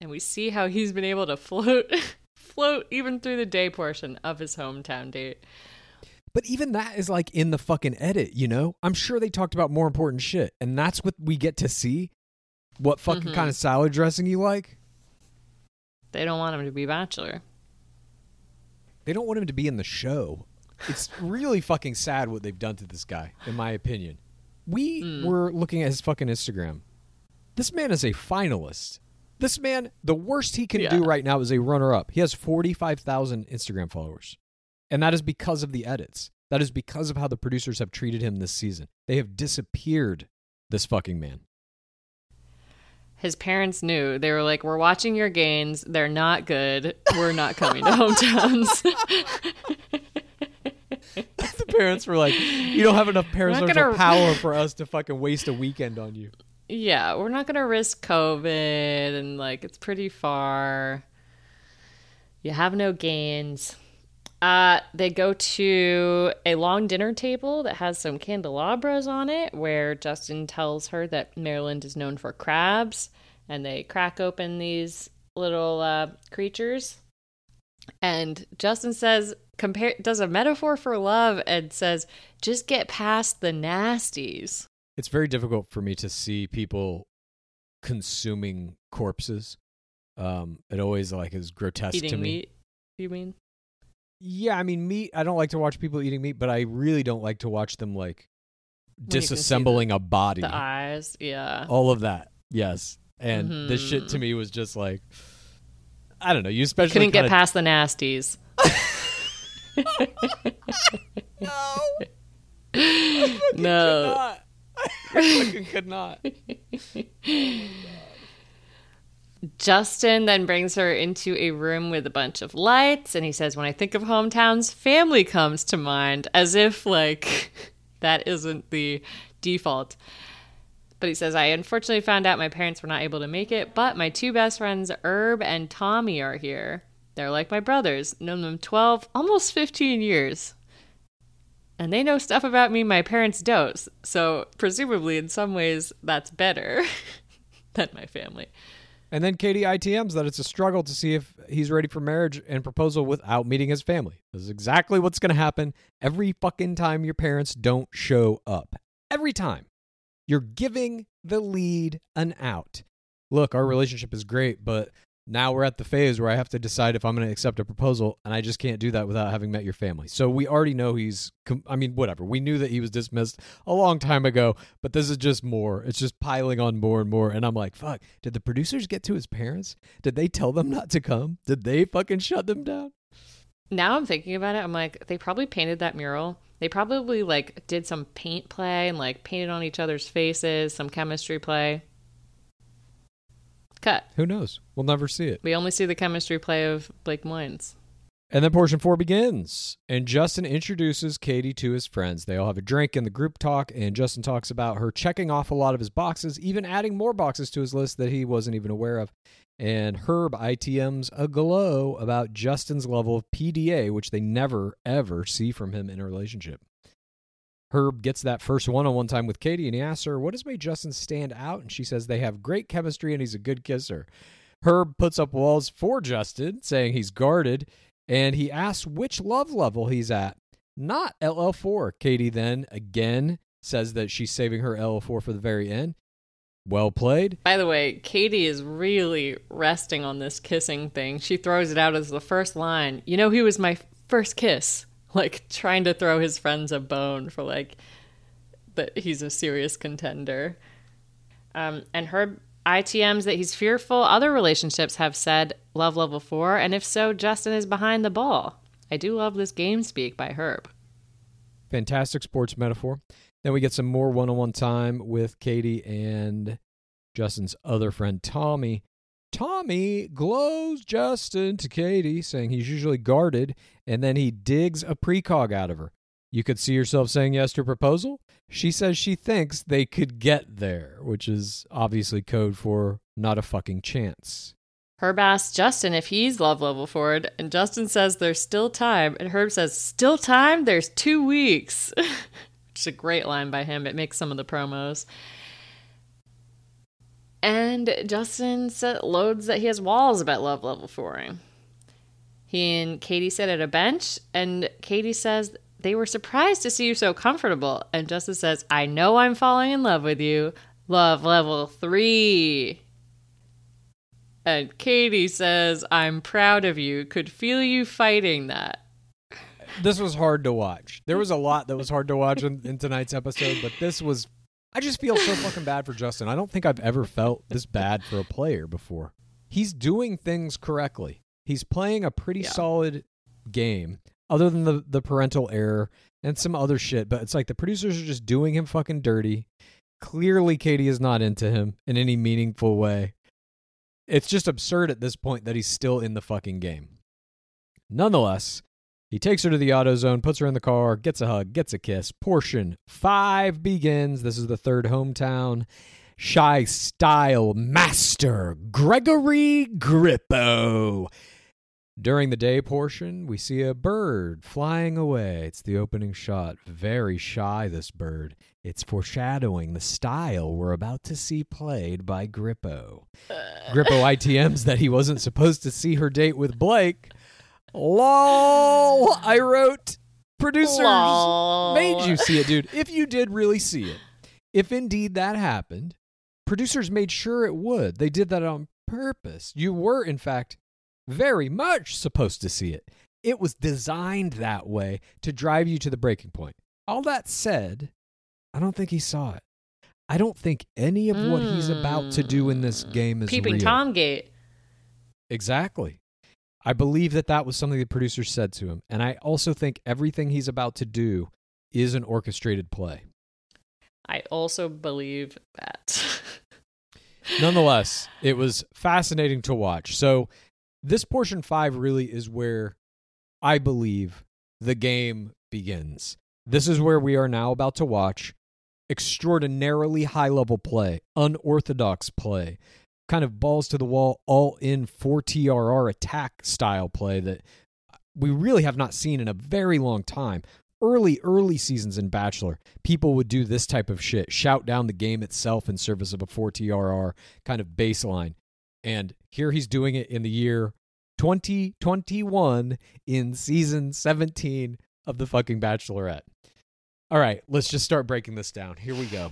And we see how he's been able to float float even through the day portion of his hometown date. But even that is like in the fucking edit, you know? I'm sure they talked about more important shit. And that's what we get to see. What fucking Mhm. kind of salad dressing you like? They don't want him to be bachelor. They don't want him to be in the show. It's really fucking sad what they've done to this guy, in my opinion. We Mm. were looking at his fucking Instagram. This man is a finalist. This man, the worst he can Yeah. do right now is a runner up. He has 45,000 Instagram followers. And that is because of the edits. That is because of how the producers have treated him this season. They have disappeared this fucking man. His parents knew. They were like, We're watching your gains. They're not good. We're not coming to hometowns. the parents were like, "You don't have enough parental gonna- power for us to fucking waste a weekend on you." yeah, we're not going to risk COVID and like it's pretty far. You have no gains. Uh, they go to a long dinner table that has some candelabras on it, where Justin tells her that Maryland is known for crabs, and they crack open these little uh, creatures. And Justin says, compare does a metaphor for love, and says, just get past the nasties. It's very difficult for me to see people consuming corpses. Um, it always like is grotesque to me. meat, you mean? Yeah, I mean meat. I don't like to watch people eating meat, but I really don't like to watch them like When you can see disassembling a body. The eyes, yeah. All of that, yes. And this shit to mm-hmm. me was just like, I don't know. You especially Couldn't get kinda- past the nasties. no. No. I fucking could not. Justin then brings her into a room with a bunch of lights and he says, When I think of hometowns, family comes to mind, as if, like, that isn't the default. But he says, I unfortunately found out my parents were not able to make it, but my two best friends, Herb and Tommy, are here. They're like my brothers, known them 12, almost 15 years. And they know stuff about me my parents don't, so presumably in some ways that's better than my family. And then Katie ITMs that it's a struggle to see if he's ready for marriage and proposal without meeting his family. This is exactly what's going to happen every fucking time your parents don't show up. Every time. You're giving the lead an out. Look, our relationship is great, but now we're at the phase where I have to decide if I'm going to accept a proposal, and I just can't do that without having met your family. So we already know he's, com- I mean, whatever. We knew that he was dismissed a long time ago, but this is just more. It's just piling on more and more. And I'm like, fuck, did the producers get to his parents? Did they tell them not to come? Did they fucking shut them down? Now I'm thinking about it, I'm like, they probably painted that mural. They probably like did some paint play and like painted on each other's faces, some chemistry play. Cut. Who knows? We'll never see it. We only see the chemistry play of Blake Moynes. And then portion four begins, and Justin introduces Katie to his friends. They all have a drink in the group talk, and Justin talks about her checking off a lot of his boxes, even adding more boxes to his list that he wasn't even aware of. And Herb ITM's a glow about Justin's level of PDA, which they never, ever see from him in a relationship. Herb gets that first one on one time with Katie, and he asks her, What has made Justin stand out? And she says they have great chemistry and he's a good kisser. Herb puts up walls for Justin, saying he's guarded, and he asks which love level he's at. Not LL4. Katie then again says that she's saving her LL4 for the very end. Well played. By the way, Katie is really resting on this kissing thing. She throws it out as the first line. You know, he was my first kiss. Like trying to throw his friends a bone for like that he's a serious contender. Um, and Herb ITMs that he's fearful other relationships have said love level four, and if so, Justin is behind the ball. I do love this game speak by Herb. Fantastic sports metaphor. Then we get some more one on one time with Katie and Justin's other friend, Tommy. Tommy glows Justin to Katie, saying he's usually guarded, and then he digs a precog out of her. You could see yourself saying yes to a proposal? She says she thinks they could get there, which is obviously code for not a fucking chance. Herb asks Justin if he's love level forward, and Justin says there's still time, and Herb says, Still time? There's two weeks. Which is a great line by him. It makes some of the promos. And Justin said, loads that he has walls about love level fouring. He and Katie sit at a bench, and Katie says they were surprised to see you so comfortable. And Justin says, I know I'm falling in love with you. Love level three. And Katie says, I'm proud of you. Could feel you fighting that. This was hard to watch. There was a lot that was hard to watch in, in tonight's episode, but this was. I just feel so fucking bad for Justin. I don't think I've ever felt this bad for a player before. He's doing things correctly. He's playing a pretty Yeah. solid game, other than the, the parental error and some other shit. But it's like the producers are just doing him fucking dirty. Clearly, Katie is not into him in any meaningful way. It's just absurd at this point that he's still in the fucking game. Nonetheless, he takes her to the auto zone, puts her in the car, gets a hug, gets a kiss. Portion five begins. This is the third hometown. Shy style master Gregory Grippo. During the day portion, we see a bird flying away. It's the opening shot. Very shy, this bird. It's foreshadowing the style we're about to see played by Grippo. Uh. Grippo ITMs that he wasn't supposed to see her date with Blake. LOL. I wrote producers Lol. made you see it, dude. If you did really see it, if indeed that happened, producers made sure it would. They did that on purpose. You were, in fact, very much supposed to see it. It was designed that way to drive you to the breaking point. All that said, I don't think he saw it. I don't think any of what he's about to do in this hmm. game is Peeping real. Tom Gate. Exactly. I believe that that was something the producer said to him. And I also think everything he's about to do is an orchestrated play. I also believe that. Nonetheless, it was fascinating to watch. So, this portion five really is where I believe the game begins. This is where we are now about to watch extraordinarily high level play, unorthodox play, kind of balls to the wall, all in 4 TRR attack style play that we really have not seen in a very long time. Early, early seasons in Bachelor, people would do this type of shit, shout down the game itself in service of a 4 TRR kind of baseline. And here he's doing it in the year 2021 in season 17 of the fucking Bachelorette. All right, let's just start breaking this down. Here we go.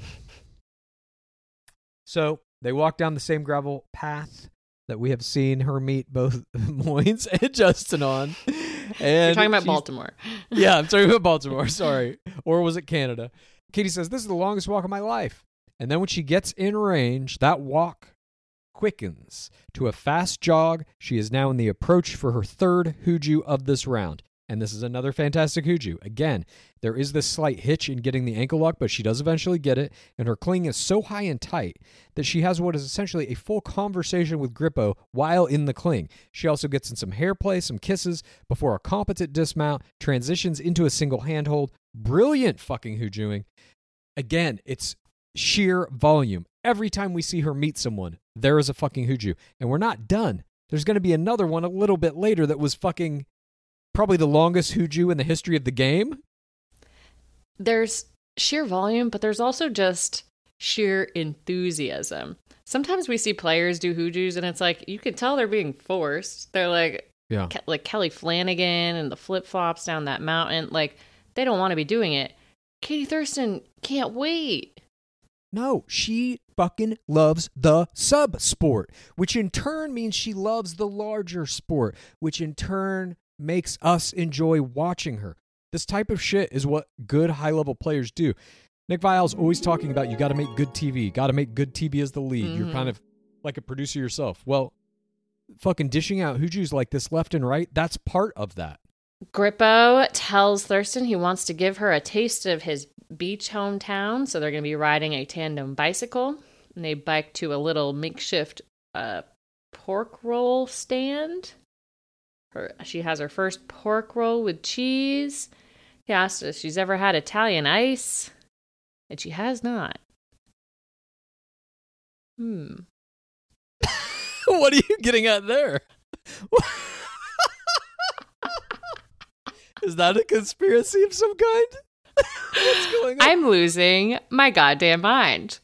So they walk down the same gravel path that we have seen her meet both Moynes and Justin on. And You're talking about Baltimore. yeah, I'm talking about Baltimore. Sorry. Or was it Canada? Katie says, This is the longest walk of my life. And then when she gets in range, that walk quickens to a fast jog. She is now in the approach for her third Huju of this round. And this is another fantastic Huju. Again, there is this slight hitch in getting the ankle lock, but she does eventually get it. And her cling is so high and tight that she has what is essentially a full conversation with Grippo while in the cling. She also gets in some hair play, some kisses before a competent dismount, transitions into a single handhold. Brilliant fucking Hujuing. Again, it's sheer volume. Every time we see her meet someone, there is a fucking Huju. And we're not done. There's going to be another one a little bit later that was fucking probably the longest Huju in the history of the game. There's sheer volume, but there's also just sheer enthusiasm. Sometimes we see players do hoojus and it's like you can tell they're being forced. They're like Yeah. Ke- like Kelly Flanagan and the flip flops down that mountain. Like they don't want to be doing it. Katie Thurston can't wait. No, she fucking loves the sub sport, which in turn means she loves the larger sport, which in turn makes us enjoy watching her. This type of shit is what good high level players do. Nick Viall's always talking about you got to make good TV, got to make good TV as the lead. You're Mhm. kind of like a producer yourself. Well, fucking dishing out Hujus like this left and right, that's part of that. Grippo tells Thurston he wants to give her a taste of his beach hometown, so they're going to be riding a tandem bicycle. And they bike to a little makeshift uh, pork roll stand. Her, she has her first pork roll with cheese. He asks if she's ever had Italian ice, and she has not. Hmm. what are you getting at there? Is that a conspiracy of some kind? What's going on? I'm losing my goddamn mind.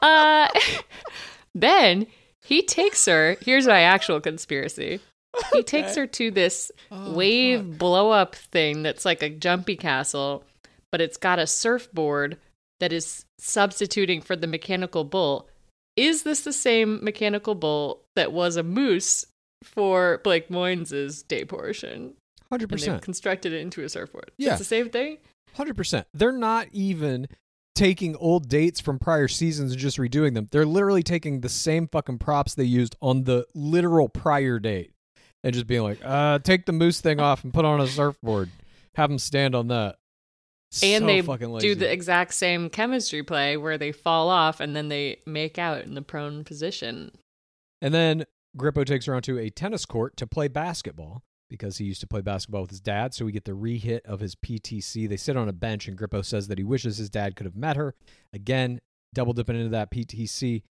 Uh, then he takes her. Here's my actual conspiracy. He takes her to this Oh, wave blow up thing that's like a jumpy castle, but it's got a surfboard that is substituting for the mechanical bull. Is this the same mechanical bull that was a moose for Blake Moynes' day portion? Hundred And they've constructed it into a surfboard. Yeah. It's the same thing? Hundred percent. They're not even taking old dates from prior seasons and just redoing them. They're literally taking the same fucking props they used on the literal prior date and just being like, uh, take the moose thing off and put on a surfboard. Have them stand on that. and So they do the exact same chemistry play where they fall off and then they make out in the prone position. And then Grippo takes her onto a tennis court to play basketball because he used to play basketball with his dad. So we get the rehit of his PTC. They sit on a bench, and Grippo says that he wishes his dad could have met her. Again, double dipping into that PTC.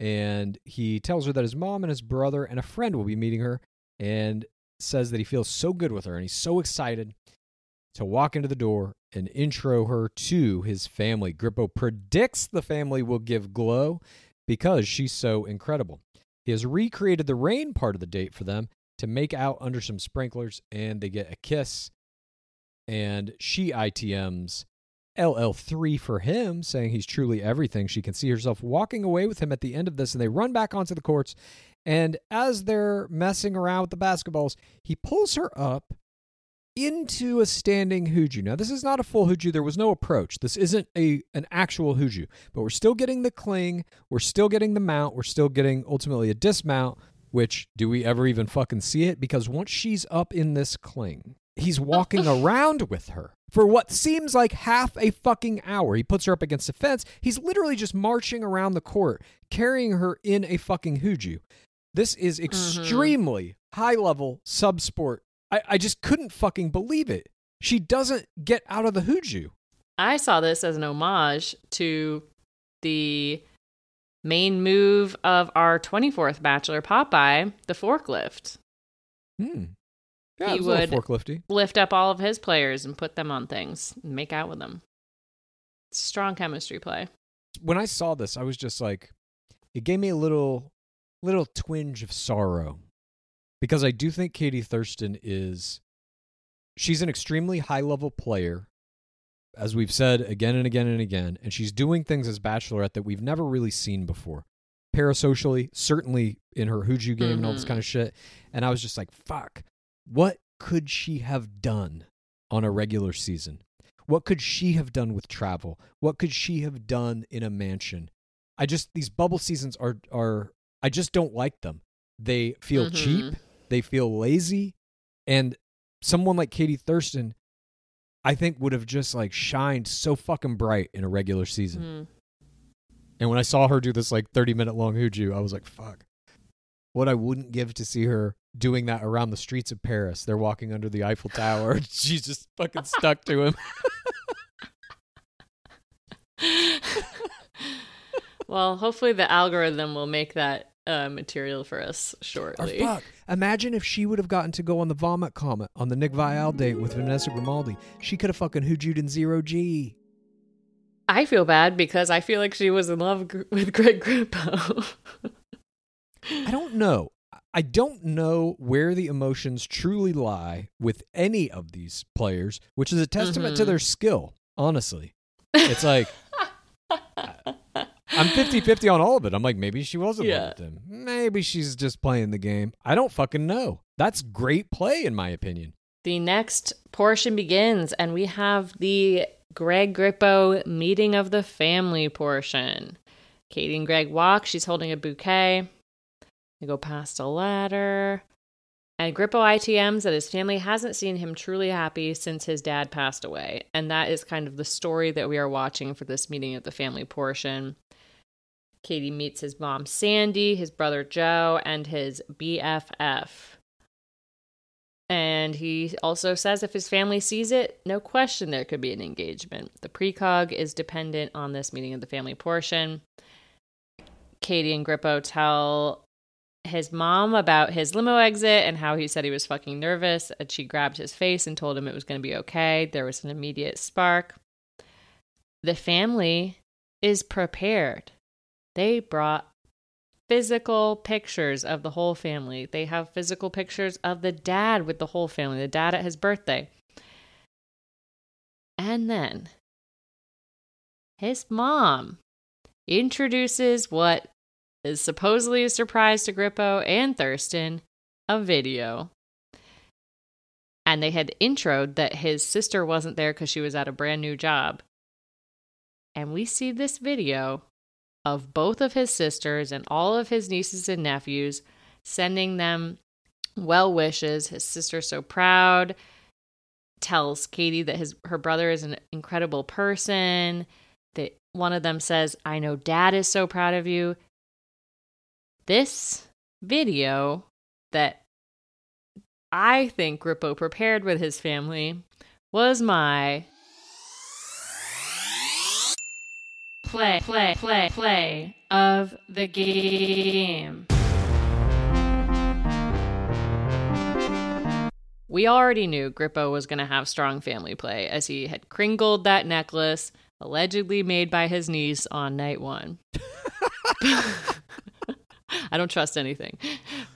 And he tells her that his mom and his brother and a friend will be meeting her and says that he feels so good with her and he's so excited to walk into the door and intro her to his family. Grippo predicts the family will give glow because she's so incredible. He has recreated the rain part of the date for them to make out under some sprinklers, and they get a kiss. And she ITMs LL3 for him, saying he's truly everything. She can see herself walking away with him at the end of this, and they run back onto the courts. And as they're messing around with the basketballs, he pulls her up into a standing Huju. Now, this is not a full Huju. There was no approach. This isn't a an actual Huju, but we're still getting the cling. We're still getting the mount. We're still getting ultimately a dismount. Which do we ever even fucking see it? Because once she's up in this cling, he's walking around with her for what seems like half a fucking hour. He puts her up against a fence. He's literally just marching around the court, carrying her in a fucking hooju. This is extremely high level sub sport. I, I just couldn't fucking believe it. She doesn't get out of the hooju. I saw this as an homage to the main move of our 24th Bachelor, Popeye, the forklift. Hmm. Yeah, He it was a little would- forklifty. Lift up all of his players and put them on things and make out with them. Strong chemistry play. when I saw this, I was just like, it gave me a little, little twinge of sorrow, because I do think Katie Thurston is, she's an extremely high level player, as we've said again and again and again, and she's doing things as Bachelorette that we've never really seen before, parasocially, certainly in her hooju game and all this Mhm. kind of shit, and I was just like, fuck, what could she have done on a regular season? What could she have done with travel? What could she have done in a mansion? I just these bubble seasons are are I just don't like them. They feel Mhm. cheap, they feel lazy, and someone like Katie Thurston I think would have just like shined so fucking bright in a regular season. Mhm. And when I saw her do this like 30 minute long hooju, I was like, fuck. What I wouldn't give to see her doing that around the streets of Paris. They're walking under the Eiffel Tower. She's just fucking stuck to him. well, hopefully the algorithm will make that uh, material for us Or shortly. fuck. Imagine if she would have gotten to go on the Vomit Comet on the Nick Viall date with Vanessa Grimaldi. She could have fucking hoojued in zero G. I feel bad because I feel like she was in love gr- with Greg Grippo. I don't know. I don't know where the emotions truly lie with any of these players, which is a testament to Mhm. their skill, honestly. It's like I'm 50-50 on all of it. I'm like maybe she was in Yeah. love with him. Maybe she's just playing the game. I don't fucking know. That's great play in my opinion. The next portion begins, and we have the Greg Grippo meeting of the family portion. Katie and Greg walk. She's holding a bouquet. They go past a ladder. And Grippo ITMs that his family hasn't seen him truly happy since his dad passed away. And that is kind of the story that we are watching for this meeting of the family portion. Katie meets his mom, Sandy, his brother, Joe, and his BFF. And he also says if his family sees it, no question there could be an engagement. The precog is dependent on this meeting of the family portion. Katie and Grippo tell his mom about his limo exit and how he said he was fucking nervous. And she grabbed his face and told him it was going to be okay. There was an immediate spark. The family is prepared. They brought physical pictures of the whole family. They have physical pictures of the dad with the whole family, the dad at his birthday. And then his mom introduces what is supposedly a surprise to Grippo and Thurston a video. And they had introed that his sister wasn't there because she was at a brand new job. And we see this video of both of his sisters and all of his nieces and nephews, sending them well wishes. His sister's so proud, tells Katie that his her brother is an incredible person. That one of them says, "I know Dad is so proud of you." This video that I think Grippo prepared with his family was my play, play, play, play of the game. We already knew Grippo was going to have strong family play as he had cringled that necklace, allegedly made by his niece on night one. I don't trust anything.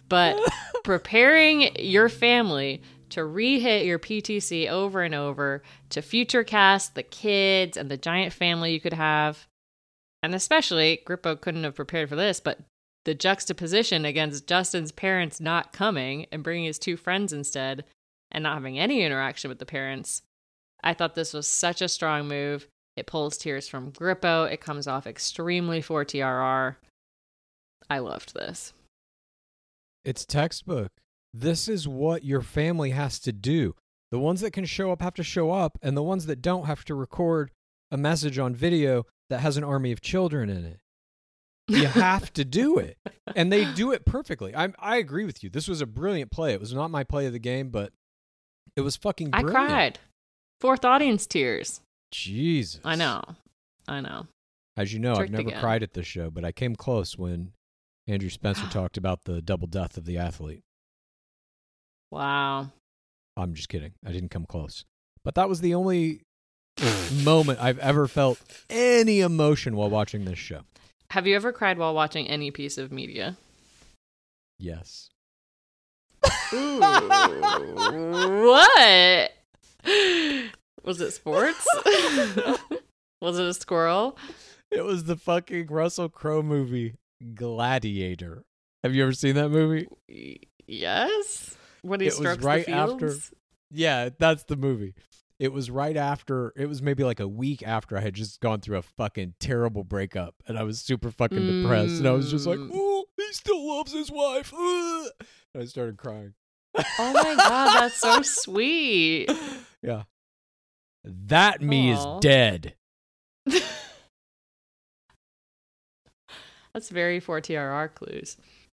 But preparing your family to rehit your PTC over and over, to future cast the kids and the giant family you could have, and especially Grippo couldn't have prepared for this, but the juxtaposition against Justin's parents not coming and bringing his two friends instead and not having any interaction with the parents. I thought this was such a strong move. It pulls tears from Grippo. It comes off extremely for TRR. I loved this. It's textbook. This is what your family has to do. The ones that can show up have to show up, and the ones that don't have to record a message on video that has an army of children in it. You have to do it, and they do it perfectly. I I agree with you. This was a brilliant play. It was not my play of the game, but it was fucking. I cried. Fourth audience tears. Jesus, I know. I know. As you know, I've never again. cried at this show, but I came close when Andrew Spencer talked about the double death of the athlete. Wow. I'm just kidding. I didn't come close. But that was the only moment I've ever felt any emotion while watching this show. Have you ever cried while watching any piece of media? Yes. Ooh. what? Was it sports? Was it a squirrel? It was the fucking Russell Crowe movie Gladiator. Have you ever seen that movie? Yes. When he It was right the after- Yeah, that's the movie. It was right after, it was maybe like a week after I had just gone through a fucking terrible breakup and I was super fucking depressed. And I was just like, Mm. oh, he still loves his wife. Ugh. And I started crying. Oh my god, that's so sweet. Yeah. That me Aw. is dead. That's very 4TRR clues.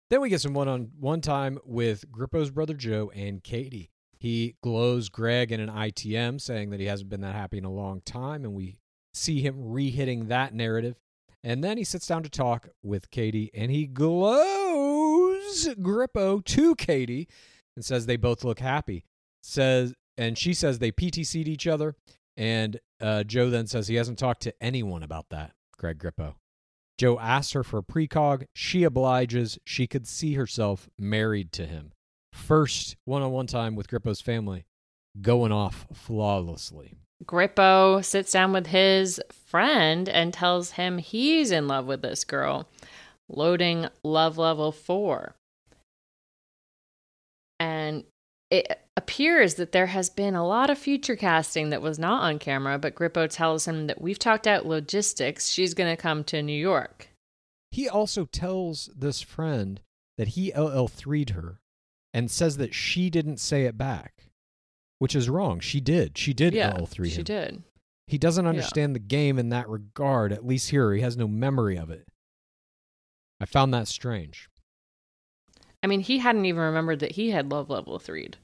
Then we get some one on one time with Grippo's brother Joe and Katie. He glows Greg in an ITM saying that he hasn't been that happy in a long time, and we see him re-hitting that narrative. And then he sits down to talk with Katie, and he glows Grippo to Katie and says they both look happy. Says and she says they PTC'd each other, and uh, Joe then says he hasn't talked to anyone about that. Greg Grippo. Joe asks her for a precog. She obliges. She could see herself married to him. First one on one time with Grippo's family, going off flawlessly. Grippo sits down with his friend and tells him he's in love with this girl, loading love level four. And it appears that there has been a lot of future casting that was not on camera, but Grippo tells him that we've talked out logistics. She's going to come to New York. He also tells this friend that he LL3'd her and says that she didn't say it back, which is wrong. She did. She did yeah, LL3 him. she did. He doesn't understand the game in that regard, at least here. He has no memory of it. I found that strange. I mean, he hadn't even remembered that he had love level threed.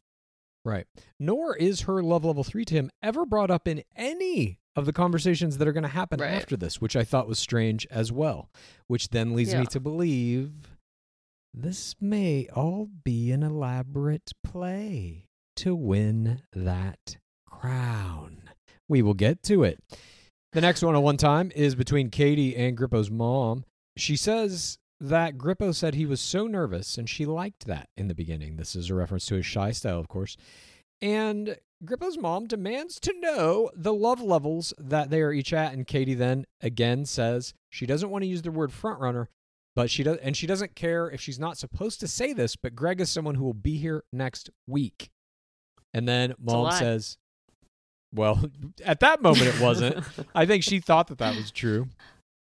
Right. Nor is her love level three to him ever brought up in any of the conversations that are going to happen Right. after this, which I thought was strange as well. Which then leads Yeah. me to believe this may all be an elaborate play to win that crown. We will get to it. The next one on one time is between Katie and Grippo's mom. She says that Grippo said he was so nervous, and she liked that in the beginning. This is a reference to his shy style, of course. And Grippo's mom demands to know the love levels that they are each at, and Katie then again says she doesn't want to use the word front runner, but she does, and she doesn't care if she's not supposed to say this. But Greg is someone who will be here next week, and then mom says, "Well, at that moment it wasn't. I think she thought that that was true."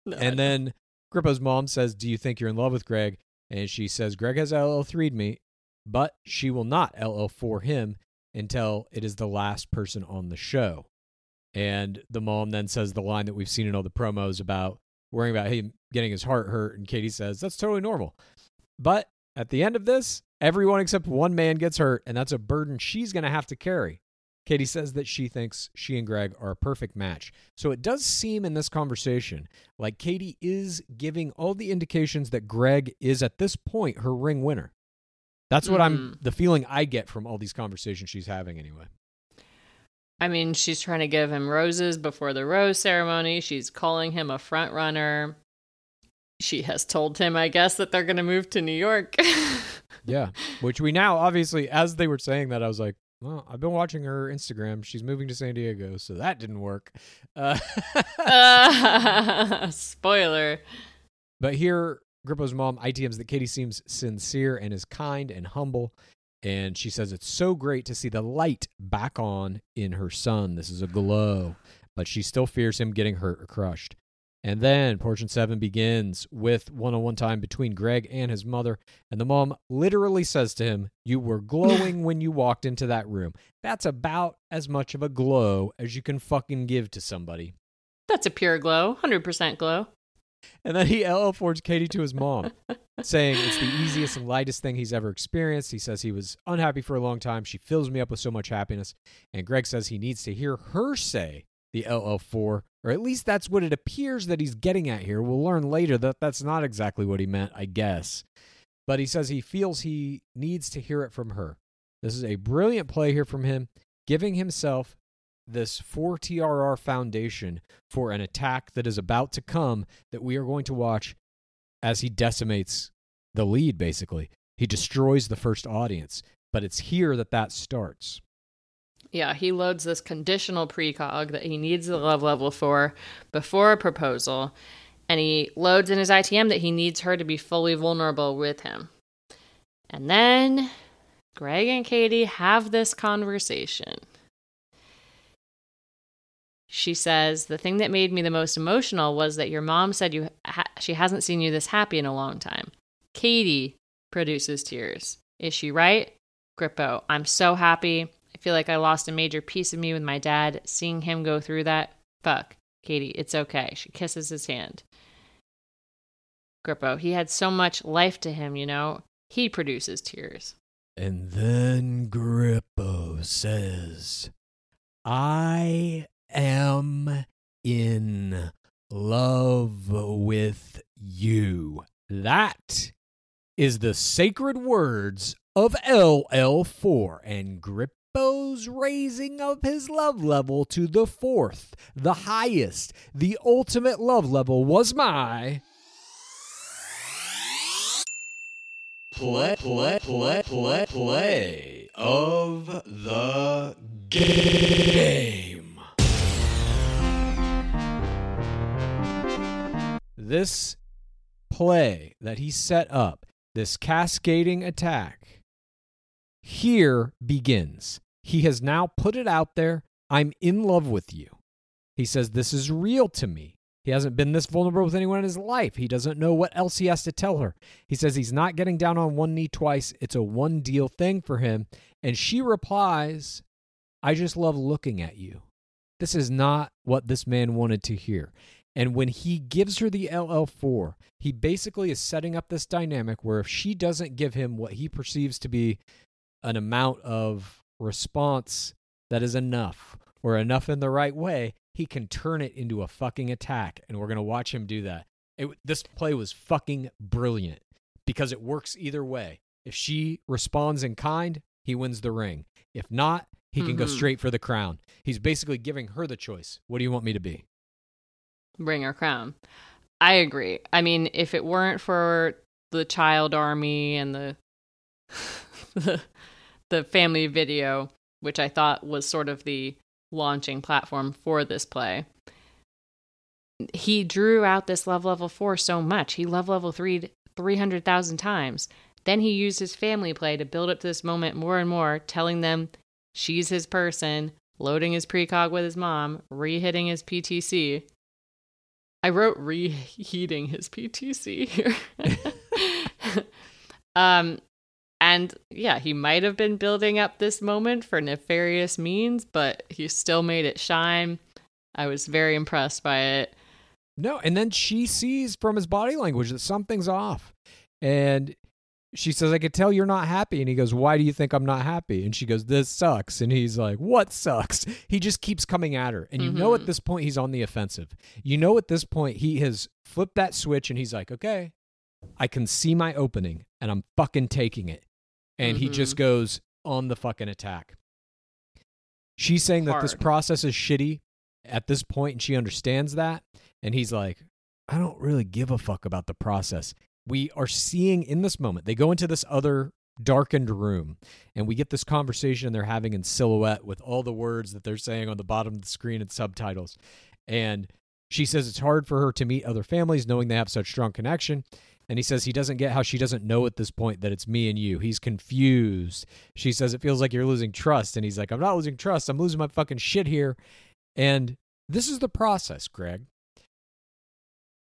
No, And then Grippo's mom says, Do you think you're in love with Greg? And she says, Greg has LL3'd me, but she will not LL4 him until it is the last person on the show. And the mom then says the line that we've seen in all the promos about worrying about him getting his heart hurt. And Katie says, That's totally normal. But at the end of this, everyone except one man gets hurt, and that's a burden she's going to have to carry. Katie says that she thinks she and Greg are a perfect match. So it does seem in this conversation like Katie is giving all the indications that Greg is at this point her ring winner. That's what I'm Mhm. the feeling I get from all these conversations she's having anyway. I mean, she's trying to give him roses before the rose ceremony. She's calling him a front runner. She has told him, I guess, that they're going to move to New York. Yeah, which we now obviously as they were saying that I was like, well, I've been watching her Instagram. She's moving to San Diego, so that didn't work. Uh, Uh, spoiler. But here, Grippo's mom ITMs that Katie seems sincere and is kind and humble. And she says it's so great to see the light back on in her son. This is a glow. But she still fears him getting hurt or crushed. And then portion seven begins with one on one time between Greg and his mother. And the mom literally says to him, You were glowing when you walked into that room. That's about as much of a glow as you can fucking give to somebody. That's a pure glow, 100% glow. And then he LL forwards Katie to his mom, saying it's the easiest and lightest thing he's ever experienced. He says he was unhappy for a long time. She fills me up with so much happiness. And Greg says he needs to hear her say the LL4, or at least that's what it appears that he's getting at here. We'll learn later that that's not exactly what he meant, I guess. But he says he feels he needs to hear it from her. This is a brilliant play here from him, giving himself this 4TRR foundation for an attack that is about to come that we are going to watch as he decimates the lead, basically. He destroys the first audience. But it's here that that starts. Yeah, he loads this conditional precog that he needs the love level for before a proposal, and he loads in his ITM that he needs her to be fully vulnerable with him. And then Greg and Katie have this conversation. She says, The thing that made me the most emotional was that your mom said you ha- she hasn't seen you this happy in a long time. Katie produces tears. Is she right? Grippo, I'm so happy. Feel like I lost a major piece of me with my dad. Seeing him go through that, fuck. Katie, it's okay. She kisses his hand. Grippo, he had so much life to him, you know. He produces tears. And then Grippo says, I am in love with you. That is the sacred words of LL4 and Grippo's raising of his love level to the fourth, the highest, the ultimate love level was my play, play, play, play, play of the game. this play that he set up, this cascading attack, here begins. He has now put it out there. I'm in love with you. He says, This is real to me. He hasn't been this vulnerable with anyone in his life. He doesn't know what else he has to tell her. He says he's not getting down on one knee twice. It's a one deal thing for him. And she replies, I just love looking at you. This is not what this man wanted to hear. And when he gives her the LL4, he basically is setting up this dynamic where if she doesn't give him what he perceives to be an amount of response that is enough or enough in the right way, he can turn it into a fucking attack. And we're going to watch him do that. It, this play was fucking brilliant because it works either way. If she responds in kind, he wins the ring. If not, he can go Mhm. straight for the crown. He's basically giving her the choice. What do you want me to be? Bring her crown. I agree. I mean, if it weren't for the child army and the the, the family video, which I thought was sort of the launching platform for this play, he drew out this love level four so much. He love level three three hundred thousand times. Then he used his family play to build up to this moment more and more, telling them she's his person, loading his precog with his mom, re-hitting his PTC. I wrote reheating his PTC here. um, and yeah, he might have been building up this moment for nefarious means, but he still made it shine. I was very impressed by it. No, and then she sees from his body language that something's off. And she says, I could tell you're not happy. And he goes, Why do you think I'm not happy? And she goes, This sucks. And he's like, What sucks? He just keeps coming at her. And you know, at Mhm. this point, he's on the offensive. You know, at this point, he has flipped that switch and he's like, Okay, I can see my opening and I'm fucking taking it. And he just mm-hmm. goes on the fucking attack. She's saying that this process is shitty at this point and she understands that. And he's like, I don't really give a fuck about the process. We are seeing in this moment, they go into this other darkened room and we get this conversation they're having in silhouette with all the words that they're saying on the bottom of the screen and subtitles. And she says it's hard for her to meet other families knowing they have such strong connection. And he says he doesn't get how she doesn't know at this point that it's me and you. He's confused. She says it feels like you're losing trust. And he's like, I'm not losing trust. I'm losing my fucking shit here. And this is the process, Greg.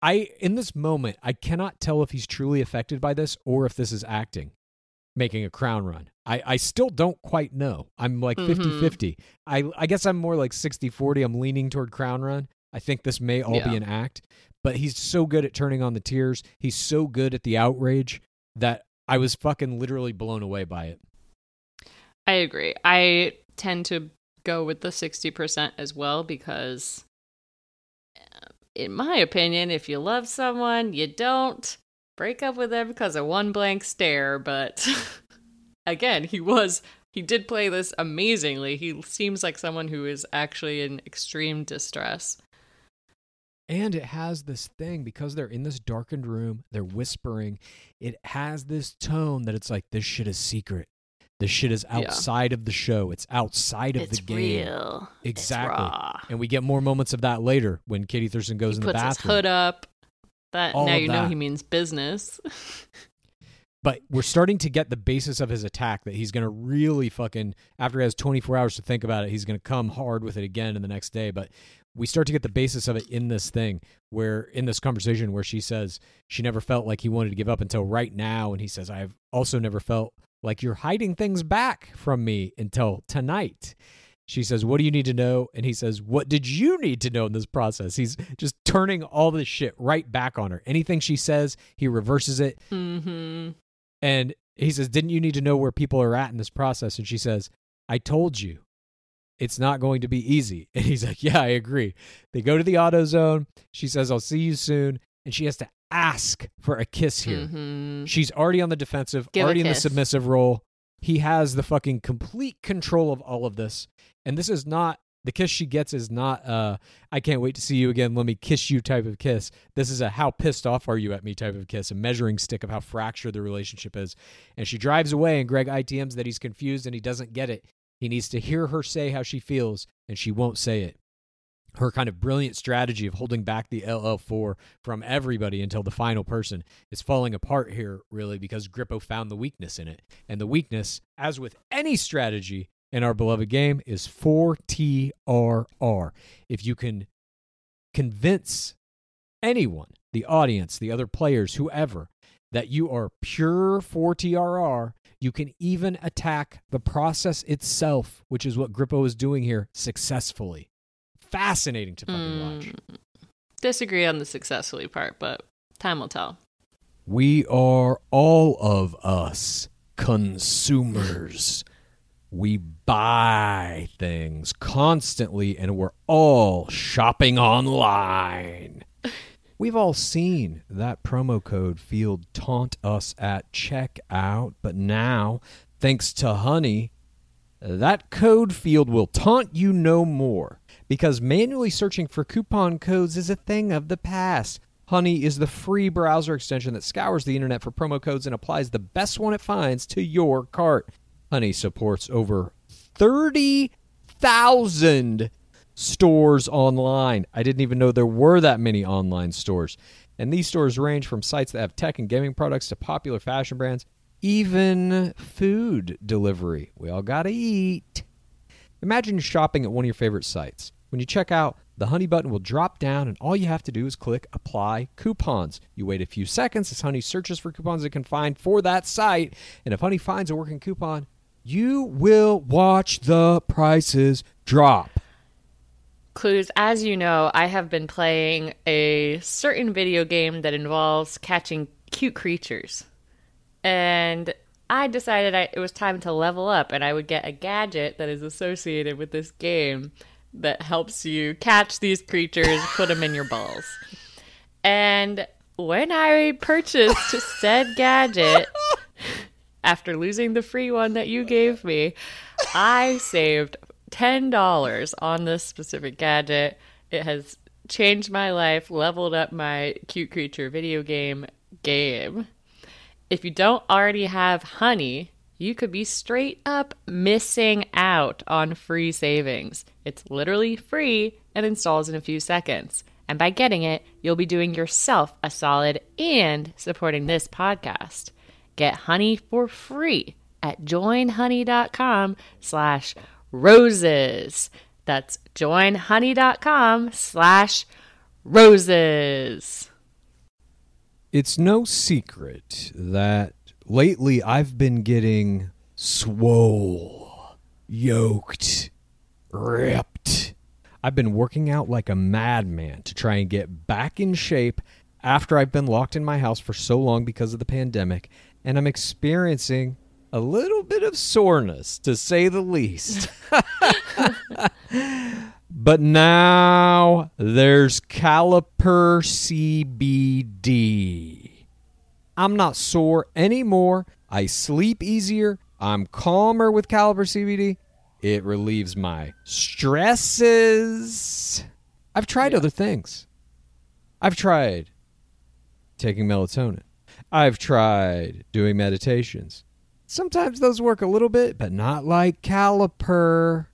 I in this moment, I cannot tell if he's truly affected by this or if this is acting, making a crown run. I, I still don't quite know. I'm like 50 Mhm. 50. I, I guess I'm more like 60 40. I'm leaning toward crown run. I think this may all Yeah. be an act, but he's so good at turning on the tears. He's so good at the outrage that I was fucking literally blown away by it. I agree. I tend to go with the 60% as well because, uh, in my opinion, if you love someone, you don't break up with them because of one blank stare. But again, he was. He did play this amazingly. He seems like someone who is actually in extreme distress. And it has this thing because they're in this darkened room, they're whispering. It has this tone that it's like, this shit is secret. This shit is Yeah. outside of the show. It's outside of it's the game. real. Exactly. And we get more moments of that later when Katie Thurston goes he in the bathroom. puts his hood up. That All now you know he means business. But we're starting to get the basis of his attack that he's going to really fucking, after he has 24 hours to think about it, he's going to come hard with it again in the next day. But we start to get the basis of it in this thing where, in this conversation, where she says she never felt like he wanted to give up until right now. And he says, I've also never felt like you're hiding things back from me until tonight. She says, What do you need to know? And he says, What did you need to know in this process? He's just turning all this shit right back on her. Anything she says, he reverses it. hmm And he says, Didn't you need to know where people are at in this process? And she says, I told you. It's not going to be easy. And he's like, Yeah, I agree. They go to the auto zone. She says, I'll see you soon. And she has to ask for a kiss here. hmm She's already on the defensive, Give already in the submissive role. He has the fucking complete control of all of this. And this is not the kiss she gets is not uh I can't wait to see you again, let me kiss you type of kiss. This is a how pissed off are you at me type of kiss, a measuring stick of how fractured the relationship is. And she drives away and Greg ITMs that he's confused and he doesn't get it. He needs to hear her say how she feels and she won't say it her kind of brilliant strategy of holding back the LL4 from everybody until the final person is falling apart here, really, because Grippo found the weakness in it. And the weakness, as with any strategy in our beloved game, is 4TRR. If you can convince anyone, the audience, the other players, whoever, that you are pure 4TRR, you can even attack the process itself, which is what Grippo is doing here successfully. Fascinating to fucking watch. Mm, disagree on the successfully part, but time will tell. We are all of us consumers. We buy things constantly and we're all shopping online. We've all seen that promo code field taunt us at checkout, but now, thanks to Honey, that code field will taunt you no more because manually searching for coupon codes is a thing of the past. Honey is the free browser extension that scours the internet for promo codes and applies the best one it finds to your cart. Honey supports over 30,000 stores online. I didn't even know there were that many online stores. And these stores range from sites that have tech and gaming products to popular fashion brands, even food delivery. We all got to eat. Imagine you're shopping at one of your favorite sites. When you check out, the Honey button will drop down, and all you have to do is click Apply Coupons. You wait a few seconds as Honey searches for coupons it can find for that site, and if Honey finds a working coupon, you will watch the prices drop. Clues, as you know, I have been playing a certain video game that involves catching cute creatures. And I decided I, it was time to level up, and I would get a gadget that is associated with this game that helps you catch these creatures, put them in your balls. And when I purchased said gadget, after losing the free one that you gave me, I saved $10 on this specific gadget. It has changed my life, leveled up my cute creature video game game. If you don't already have Honey, you could be straight up missing out on free savings. It's literally free and installs in a few seconds. And by getting it, you'll be doing yourself a solid and supporting this podcast. Get Honey for free at joinhoney.com slash roses. That's joinhoney.com slash roses. It's no secret that lately I've been getting swole, yoked, ripped. I've been working out like a madman to try and get back in shape after I've been locked in my house for so long because of the pandemic, and I'm experiencing a little bit of soreness, to say the least. but now there's Caliper CBD. I'm not sore anymore. I sleep easier. I'm calmer with Caliper CBD. It relieves my stresses. I've tried other things. I've tried taking melatonin. I've tried doing meditations. Sometimes those work a little bit, but not like Caliper.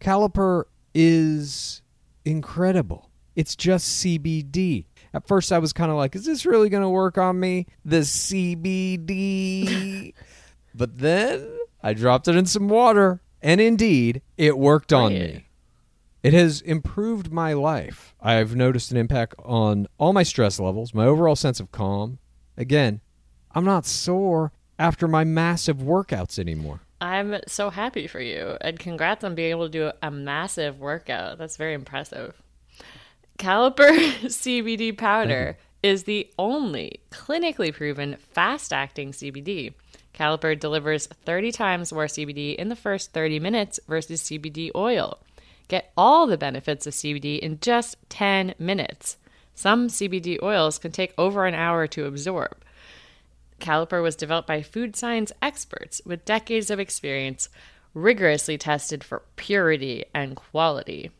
Caliper is incredible. It's just CBD. At first, I was kind of like, is this really going to work on me? The CBD. but then I dropped it in some water, and indeed, it worked on me. It has improved my life. I've noticed an impact on all my stress levels, my overall sense of calm. Again, I'm not sore after my massive workouts anymore. I'm so happy for you. And congrats on being able to do a massive workout. That's very impressive. Caliper CBD powder is the only clinically proven fast acting CBD. Caliper delivers 30 times more CBD in the first 30 minutes versus CBD oil. Get all the benefits of CBD in just 10 minutes. Some CBD oils can take over an hour to absorb. Caliper was developed by food science experts with decades of experience, rigorously tested for purity and quality.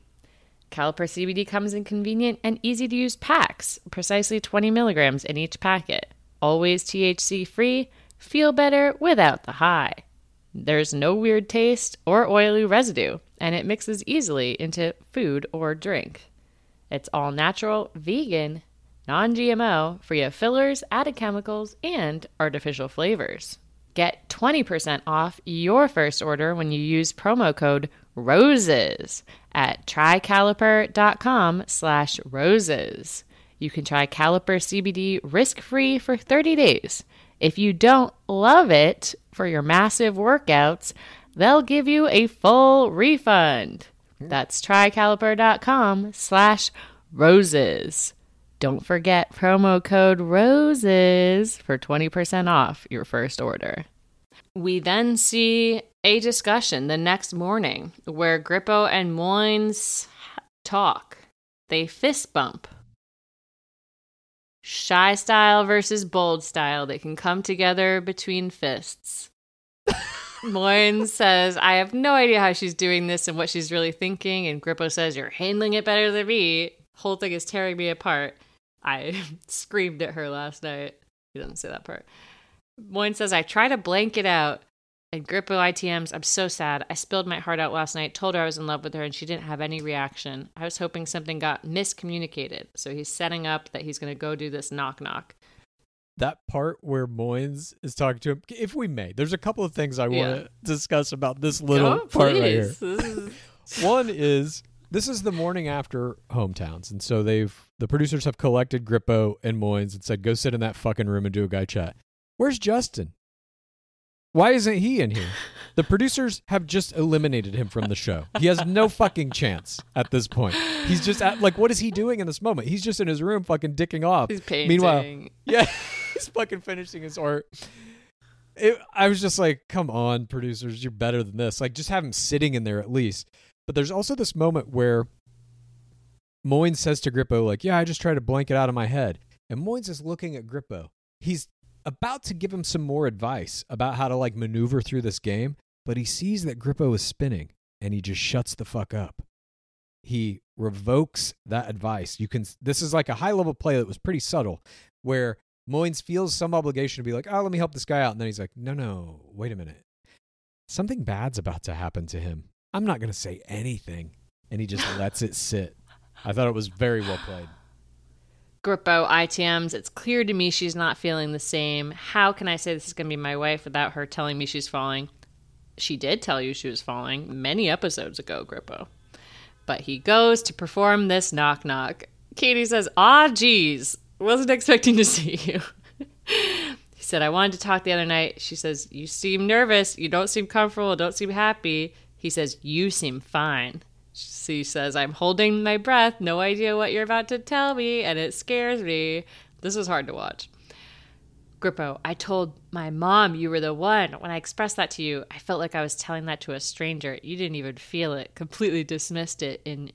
Caliper CBD comes in convenient and easy to use packs, precisely 20 milligrams in each packet. Always THC free, feel better without the high. There's no weird taste or oily residue, and it mixes easily into food or drink. It's all natural, vegan, non GMO, free of fillers, added chemicals, and artificial flavors. Get 20% off your first order when you use promo code ROSES at trycaliper.com slash roses. You can try Caliper CBD risk-free for 30 days. If you don't love it for your massive workouts, they'll give you a full refund. That's trycaliper.com slash roses. Don't forget promo code ROSES for 20% off your first order. We then see a discussion the next morning where Grippo and Moynes talk. They fist bump. Shy style versus bold style. They can come together between fists. Moynes says, I have no idea how she's doing this and what she's really thinking. And Grippo says, You're handling it better than me. Whole thing is tearing me apart. I screamed at her last night. He doesn't say that part. Moynes says, I try to blank it out. And Grippo ITMs, I'm so sad. I spilled my heart out last night, told her I was in love with her, and she didn't have any reaction. I was hoping something got miscommunicated. So he's setting up that he's going to go do this knock knock. That part where Moynes is talking to him, if we may, there's a couple of things I want to discuss about this little Oh, part right here. please. This is- One is this is the morning after hometowns, and so they've the producers have collected Grippo and Moynes and said, "Go sit in that fucking room and do a guy chat." Where's Justin? Why isn't he in here? The producers have just eliminated him from the show. He has no fucking chance at this point. He's just at, like, what is he doing in this moment? He's just in his room, fucking dicking off. He's painting. Meanwhile, yeah, he's fucking finishing his art. It, I was just like, come on, producers, you're better than this. Like, just have him sitting in there at least. But there's also this moment where Moynes says to Grippo, like, yeah, I just try to blank it out of my head. And Moynes is looking at Grippo. He's about to give him some more advice about how to like maneuver through this game, but he sees that Grippo is spinning and he just shuts the fuck up. He revokes that advice. You can this is like a high level play that was pretty subtle where Moynes feels some obligation to be like, "Oh, let me help this guy out." And then he's like, "No, no, wait a minute. Something bad's about to happen to him. I'm not going to say anything." And he just lets it sit. I thought it was very well played. Grippo ITMs, it's clear to me she's not feeling the same. How can I say this is going to be my wife without her telling me she's falling? She did tell you she was falling many episodes ago, Grippo. But he goes to perform this knock knock. Katie says, Ah, geez. wasn't expecting to see you. he said, I wanted to talk the other night. She says, You seem nervous. You don't seem comfortable. Don't seem happy. He says, You seem fine. She says, I'm holding my breath. No idea what you're about to tell me, and it scares me. This is hard to watch. Grippo, I told my mom you were the one. When I expressed that to you, I felt like I was telling that to a stranger. You didn't even feel it, completely dismissed it in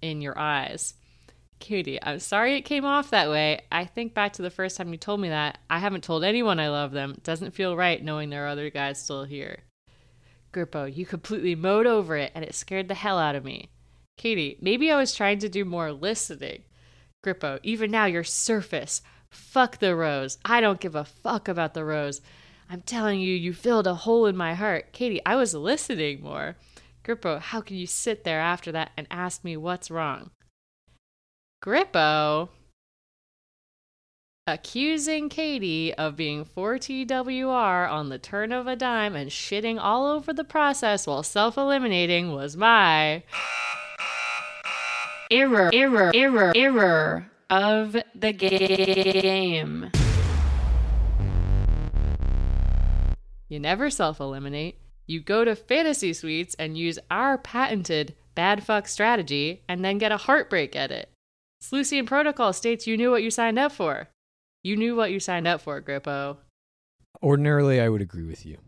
in your eyes. Katie, I'm sorry it came off that way. I think back to the first time you told me that. I haven't told anyone I love them. Doesn't feel right knowing there are other guys still here. Grippo, you completely mowed over it and it scared the hell out of me. Katie, maybe I was trying to do more listening. Grippo, even now you're surface. Fuck the rose. I don't give a fuck about the rose. I'm telling you, you filled a hole in my heart. Katie, I was listening more. Grippo, how can you sit there after that and ask me what's wrong? Grippo accusing Katie of being 4TWR on the turn of a dime and shitting all over the process while self eliminating was my error, error, error, error of the game. You never self eliminate. You go to Fantasy Suites and use our patented bad fuck strategy and then get a heartbreak edit. Sluician Protocol states you knew what you signed up for. You knew what you signed up for, Grippo. Ordinarily, I would agree with you.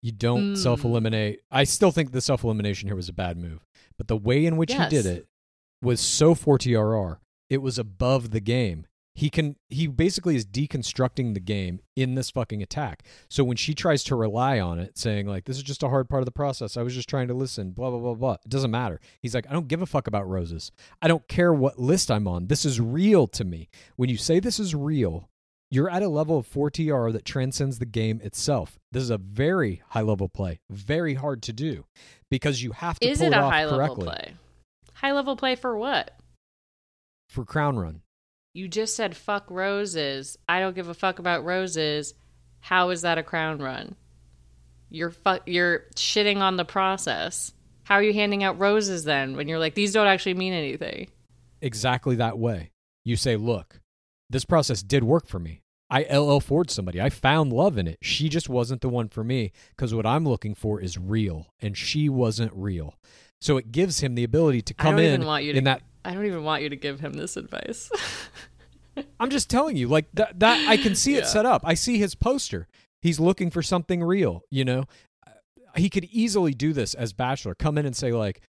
You don't Mm. self eliminate. I still think the self elimination here was a bad move, but the way in which Yes. he did it was so 4TRR. It was above the game. He can he basically is deconstructing the game in this fucking attack. So when she tries to rely on it, saying like this is just a hard part of the process. I was just trying to listen, blah blah blah blah. It doesn't matter. He's like, I don't give a fuck about roses. I don't care what list I'm on. This is real to me. When you say this is real, you're at a level of 4TR that transcends the game itself. This is a very high level play, very hard to do because you have to Is pull it it a off high level play? High level play for what? for crown run. You just said fuck roses. I don't give a fuck about roses. How is that a crown run? You're fu- you're shitting on the process. How are you handing out roses then when you're like these don't actually mean anything? exactly that way. You say, look, this process did work for me. I LL Ford somebody. I found love in it. She just wasn't the one for me because what I'm looking for is real, and she wasn't real. So it gives him the ability to I come don't in even want you to in that. I don't even want you to give him this advice. I'm just telling you, like that. That I can see Yeah. it set up. I see his poster. He's looking for something real. You know, Uh, he could easily do this as Bachelor. Come in and say like,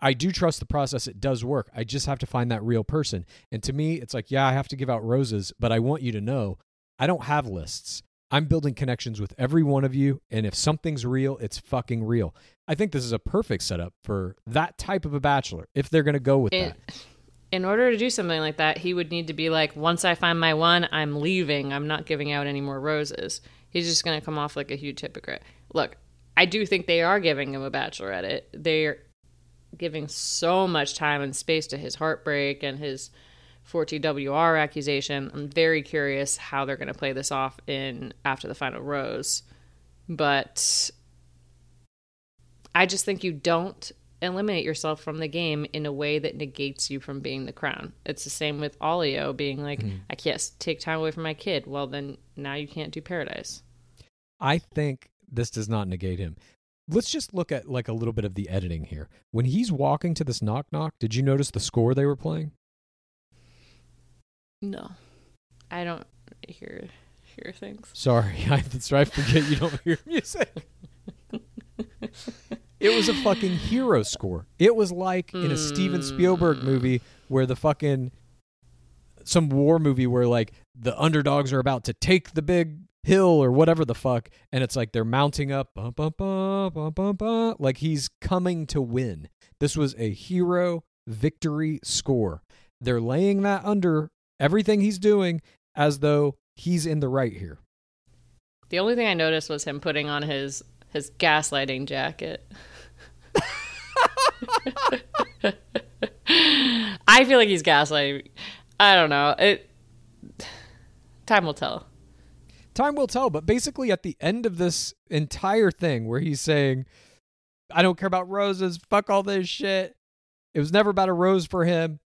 I do trust the process. It does work. I just have to find that real person. And to me, it's like, yeah, I have to give out roses, but I want you to know I don't have lists. I'm building connections with every one of you. And if something's real, it's fucking real. I think this is a perfect setup for that type of a bachelor if they're going to go with in, that. in order to do something like that, he would need to be like, once I find my one, I'm leaving. I'm not giving out any more roses. He's just going to come off like a huge hypocrite. Look, I do think they are giving him a bachelorette. It they're giving so much time and space to his heartbreak and his 4TWR accusation. I'm very curious how they're going to play this off in after the final rose. But I just think you don't eliminate yourself from the game in a way that negates you from being the crown. It's the same with Alio being like, mm-hmm. I can't take time away from my kid. Well, then now you can't do paradise. I think this does not negate him. Let's just look at like a little bit of the editing here. When he's walking to this knock knock, did you notice the score they were playing? No, I don't hear hear things. Sorry, I, that's right. I forget you don't hear music. it was a fucking hero score. It was like in a Steven hmm. Spielberg movie where the fucking some war movie where like the underdogs are about to take the big hill or whatever the fuck, and it's like they're mounting up, bum, bum, bum, bum, bum, bum, like he's coming to win. This was a hero victory score. They're laying that under everything he's doing as though he's in the right here. The only thing I noticed was him putting on his his gaslighting jacket. I feel like he's gaslighting. I don't know. It time will tell. Time will tell, but basically at the end of this entire thing where he's saying, I don't care about roses, fuck all this shit. It was never about a rose for him.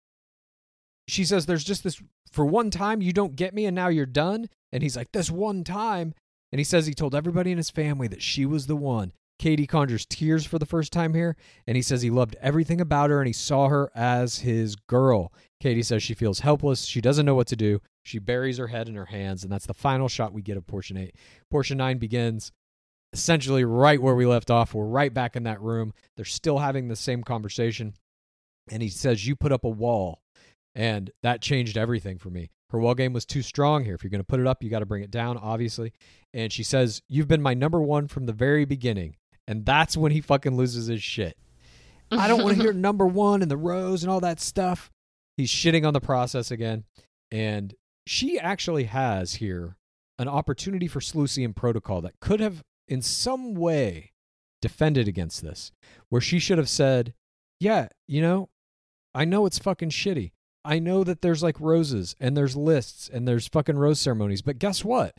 She says there's just this for one time you don't get me and now you're done. And he's like, this one time. And he says he told everybody in his family that she was the one. Katie conjures tears for the first time here, and he says he loved everything about her and he saw her as his girl. Katie says she feels helpless. She doesn't know what to do. She buries her head in her hands, and that's the final shot we get of portion eight. Portion nine begins essentially right where we left off. We're right back in that room. They're still having the same conversation. And he says, You put up a wall. And that changed everything for me. Her wall game was too strong here. If you're going to put it up, you got to bring it down, obviously. And she says, You've been my number one from the very beginning. And that's when he fucking loses his shit. I don't want to hear number one and the rose and all that stuff. He's shitting on the process again. And she actually has here an opportunity for Seleucian protocol that could have, in some way, defended against this, where she should have said, Yeah, you know, I know it's fucking shitty. I know that there's like roses and there's lists and there's fucking rose ceremonies, but guess what?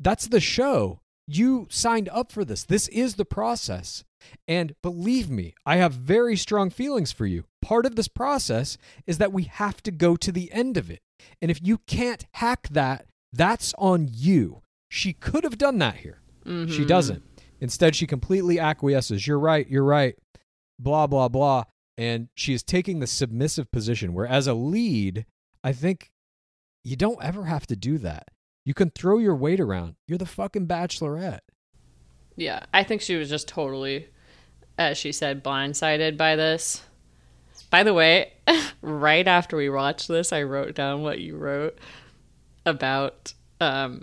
That's the show. You signed up for this. This is the process. And believe me, I have very strong feelings for you. Part of this process is that we have to go to the end of it. And if you can't hack that, that's on you. She could have done that here. She mm-hmm. doesn't. Instead, she completely acquiesces. You're right. You're right. Blah, blah, blah. And she is taking the submissive position where, as a lead, I think you don't ever have to do that. You can throw your weight around. You're the fucking bachelorette. Yeah, I think she was just totally, as she said, blindsided by this. By the way, right after we watched this, I wrote down what you wrote about um,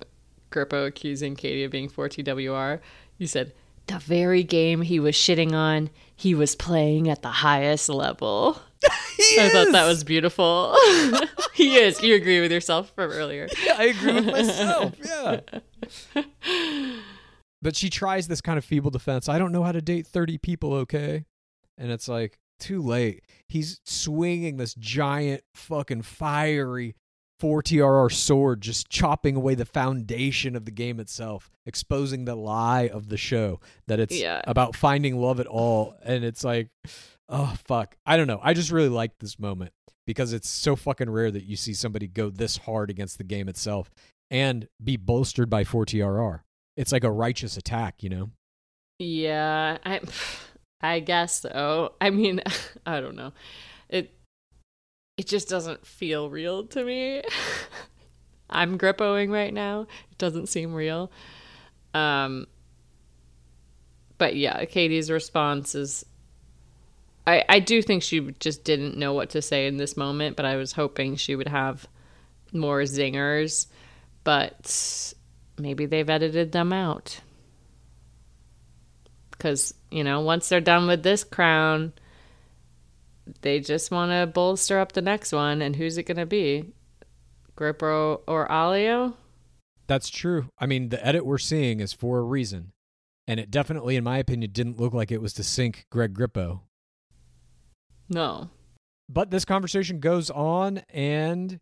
Grippo accusing Katie of being 4TWR. You said, the very game he was shitting on, he was playing at the highest level. I thought that was beautiful. he is. You agree with yourself from earlier. Yeah, I agree with myself. Yeah. but she tries this kind of feeble defense. I don't know how to date 30 people, okay? And it's like, too late. He's swinging this giant, fucking fiery 4TRR sword, just chopping away the foundation of the game itself, exposing the lie of the show that it's Yeah. about finding love at all. And it's like, oh, fuck. I don't know. I just really like this moment because it's so fucking rare that you see somebody go this hard against the game itself and be bolstered by 4TRR. It's like a righteous attack, you know? Yeah, I I guess so. I mean, I don't know. It it just doesn't feel real to me. I'm grippoing right now. It doesn't seem real. Um but yeah, Katie's response is I I do think she just didn't know what to say in this moment, but I was hoping she would have more zingers, but maybe they've edited them out because you know once they're done with this crown they just want to bolster up the next one and who's it going to be grippo or alio That's true. I mean, the edit we're seeing is for a reason. And it definitely, in my opinion, didn't look like it was to sink Greg Grippo. no But this conversation goes on, and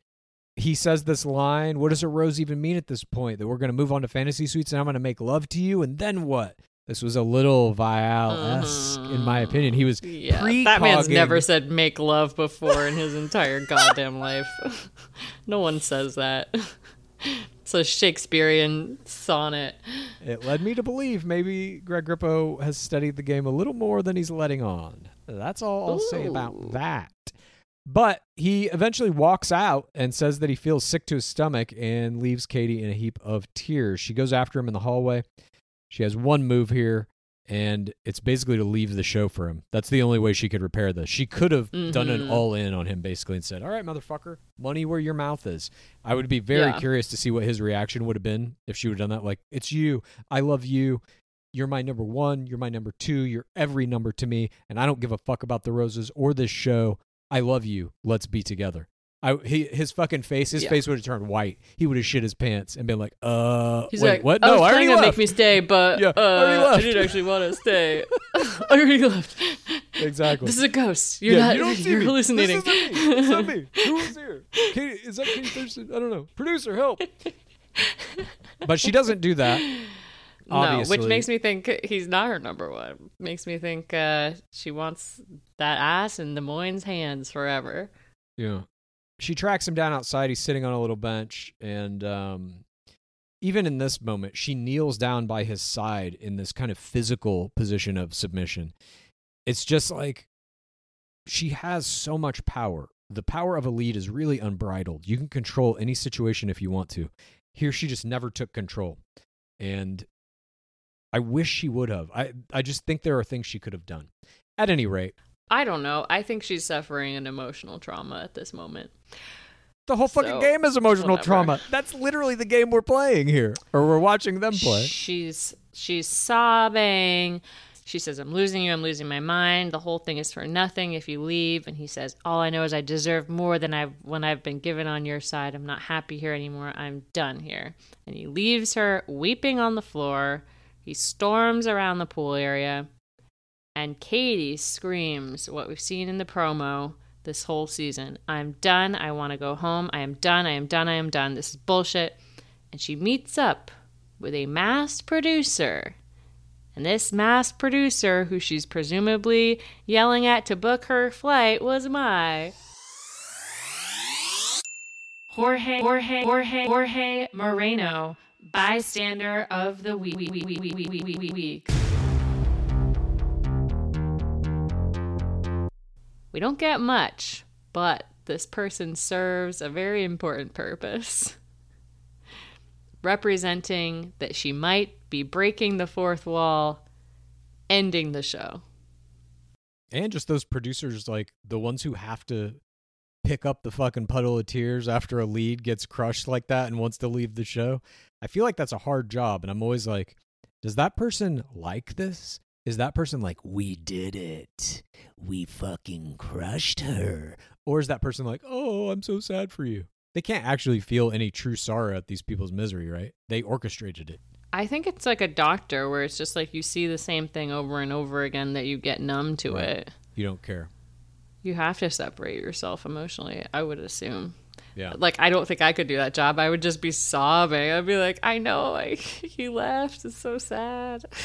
he says this line What does a rose even mean at this point? That we're going to move on to fantasy suites and I'm going to make love to you, and then what? This was a little Viall esque, in my uh-huh. opinion. He was yeah that man's never said make love before in his entire goddamn life no one says that it's a shakespearean sonnet It led me to believe maybe Greg Grippo has studied the game a little more than he's letting on. That's all I'll say about that. But he eventually walks out and says that he feels sick to his stomach and leaves Katie in a heap of tears. She goes after him in the hallway. She has one move here, and it's basically to leave the show for him. That's the only way she could repair this. She could have done an Mhm. all in on him basically and said, All right, motherfucker, money where your mouth is. I would be very Yeah. curious to see what his reaction would have been if she would have done that. Like, it's you. I love you. You're my number one. You're my number two. You're every number to me. And I don't give a fuck about the roses or this show. I love you. Let's be together. I he, his fucking face, his Yeah. face would have turned white. He would have shit his pants and been like, "Uh, He's wait, like, what? I No, was I already on left." make me stay, but Yeah, uh, I didn't actually want to stay. I already left. Exactly. This is a ghost. You're yeah, not. you don't see you're me. hallucinating. This isn't me. It's not me. Who is here? Katie, is that Katie Thurston? I don't know. Producer, help. but she doesn't do that. no, which makes me think he's not her number one. Makes me think uh, she wants that ass in Des Moines' hands forever. Yeah. She tracks him down outside. He's sitting on a little bench, and um, even in this moment, she kneels down by his side in this kind of physical position of submission. It's just like she has so much power. The power of a lead is really unbridled. You can control any situation if you want to. Here, she just never took control, and I wish she would have. I I just think there are things she could have done. At any rate, I don't know. I think she's suffering an emotional trauma at this moment. the whole fucking So, game is emotional whatever. trauma. That's literally the game we're playing here, or we're watching them play. She's she's sobbing. She says, "I'm losing you. I'm losing my mind. The whole thing is for nothing if you leave." And he says, "All I know is I deserve more than I've when I've been given on your side. I'm not happy here anymore. I'm done here." And he leaves her weeping on the floor. He storms around the pool area, and Katie screams what we've seen in the promo this whole season. I'm done. I want to go home. I am done. I am done. I am done. This is bullshit. And she meets up with a masked producer. And this masked producer, who she's presumably yelling at to book her flight, was my Jorge Jorge Jorge Jorge Moreno, bystander of the week. week. We don't get much, but this person serves a very important purpose. Representing that she might be breaking the fourth wall, ending the show. And just those producers, like the ones who have to pick up the fucking puddle of tears after a lead gets crushed like that and wants to leave the show. I feel like that's a hard job. And I'm always like, does that person like this? Is that person like, we did it? We fucking crushed her. Or is that person like, oh, I'm so sad for you? They can't actually feel any true sorrow at these people's misery, right? They orchestrated it. I think it's like a doctor where it's just like you see the same thing over and over again that you get numb to Right. it. You don't care. You have to separate yourself emotionally, I would assume. Yeah. Like I don't think I could do that job. I would just be sobbing. I'd be like, I know, like he left. It's so sad.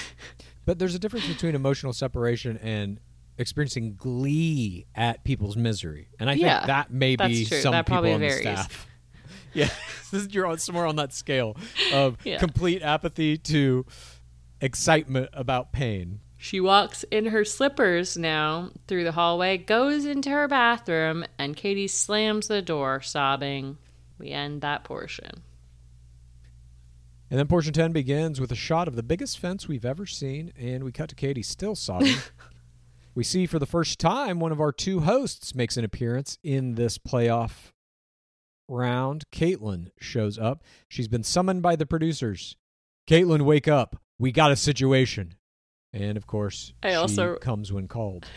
But there's a difference between emotional separation and experiencing glee at people's misery, and I think that may be true. some That people on the staff. Yeah, this is you're on somewhere on that scale of Yeah. complete apathy to excitement about pain. She walks in her slippers now through the hallway, goes into her bathroom, and Katie slams the door, sobbing. We end that portion. And then portion 10 begins with a shot of the biggest fence we've ever seen, and we cut to Katie still sobbing. we see for the first time one of our two hosts makes an appearance in this playoff round. Kaitlyn shows up. She's been summoned by the producers. Kaitlyn, wake up. We got a situation. And of course, I she also- comes when called.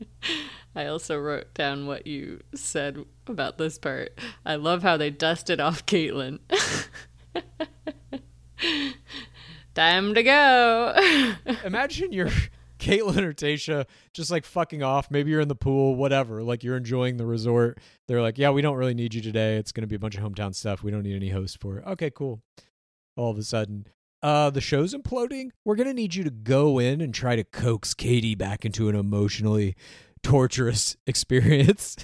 I also wrote down what you said about this part. I love how they dusted off Kaitlyn. Time to go. Imagine you're Kaitlyn or Tayshia just like fucking off. Maybe you're in the pool, whatever. Like you're enjoying the resort. They're like, yeah, we don't really need you today. It's going to be a bunch of hometown stuff. We don't need any host for it. Okay, cool. All of a sudden, uh, the show's imploding. We're going to need you to go in and try to coax Katie back into an emotionally torturous experience.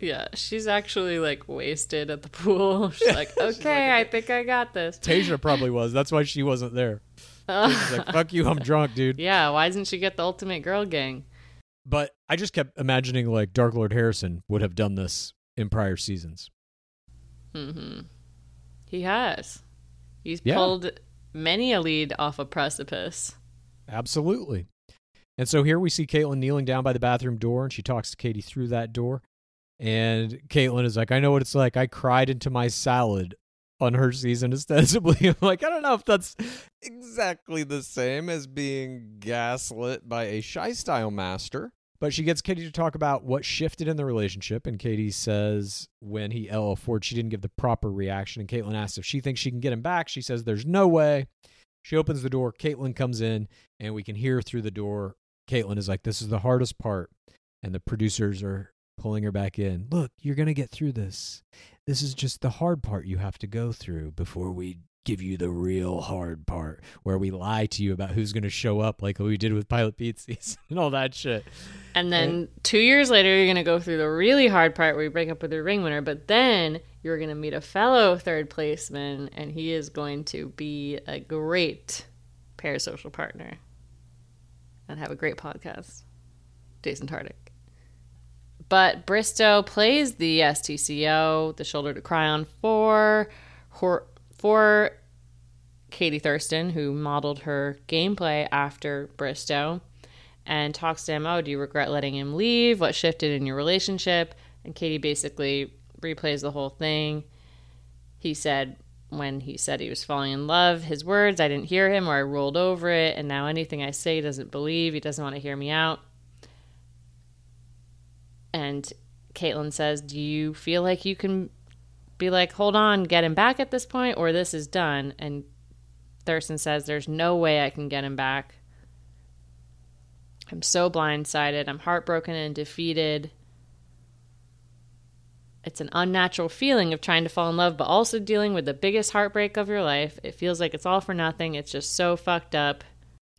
Yeah, she's actually like wasted at the pool. She's like, okay, I think I got this. Tayshia probably was. That's why she wasn't there. She's like, fuck you, I'm drunk, dude. yeah, why doesn't she get the ultimate girl gang? But I just kept imagining like Dark Lord Harrison would have done this in prior seasons. Mm-hmm. He has. He's Yeah. pulled many a lead off a precipice. Absolutely. And so here we see Kaitlyn kneeling down by the bathroom door, and she talks to Katie through that door. And Kaitlyn is like, I know what it's like. I cried into my salad on her season ostensibly. I'm like, I don't know if that's exactly the same as being gaslit by a shy style master. But she gets Katie to talk about what shifted in the relationship. And Katie says when he oh, LL Ford, she didn't give the proper reaction. And Kaitlyn asks if she thinks she can get him back. She says there's no way. She opens the door. Kaitlyn comes in, and we can hear through the door. Kaitlyn is like, This is the hardest part. And the producers are pulling her back in. Look, you're going to get through this. This is just the hard part you have to go through before we give you the real hard part where we lie to you about who's going to show up, like we did with Pilot Pizzi's and all that shit. And then two years later, you're going to go through the really hard part where you break up with your ring winner, but then you're going to meet a fellow third placeman, and he is going to be a great parasocial partner and have a great podcast. Jason Tartick. But Bristowe plays the STCO, the shoulder to cry on for her, for Katie Thurston, who modeled her gameplay after Bristowe, and talks to him, Oh, do you regret letting him leave? What shifted in your relationship? And Katie basically replays the whole thing. He said, when he said he was falling in love, his words, I didn't hear him or I rolled over it, and now anything I say he doesn't believe, he doesn't want to hear me out. And Kaitlyn says, Do you feel like you can be like, hold on, get him back at this point, or this is done? And Thurston says, There's no way I can get him back. I'm so blindsided. I'm heartbroken and defeated. It's an unnatural feeling of trying to fall in love, but also dealing with the biggest heartbreak of your life. It feels like it's all for nothing. It's just so fucked up.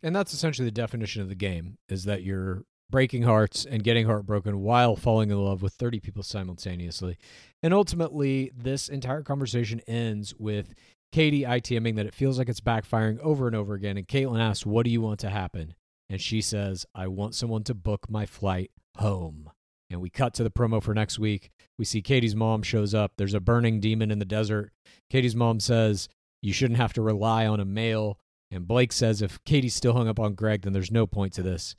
And that's essentially the definition of the game is that you're breaking hearts and getting heartbroken while falling in love with 30 people simultaneously. And ultimately, this entire conversation ends with Katie ITMing that it feels like it's backfiring over and over again. And Kaitlyn asks, What do you want to happen? And she says, I want someone to book my flight home. And we cut to the promo for next week. We see Katie's mom shows up. There's a burning demon in the desert. Katie's mom says, You shouldn't have to rely on a male. And Blake says, If Katie's still hung up on Greg, then there's no point to this.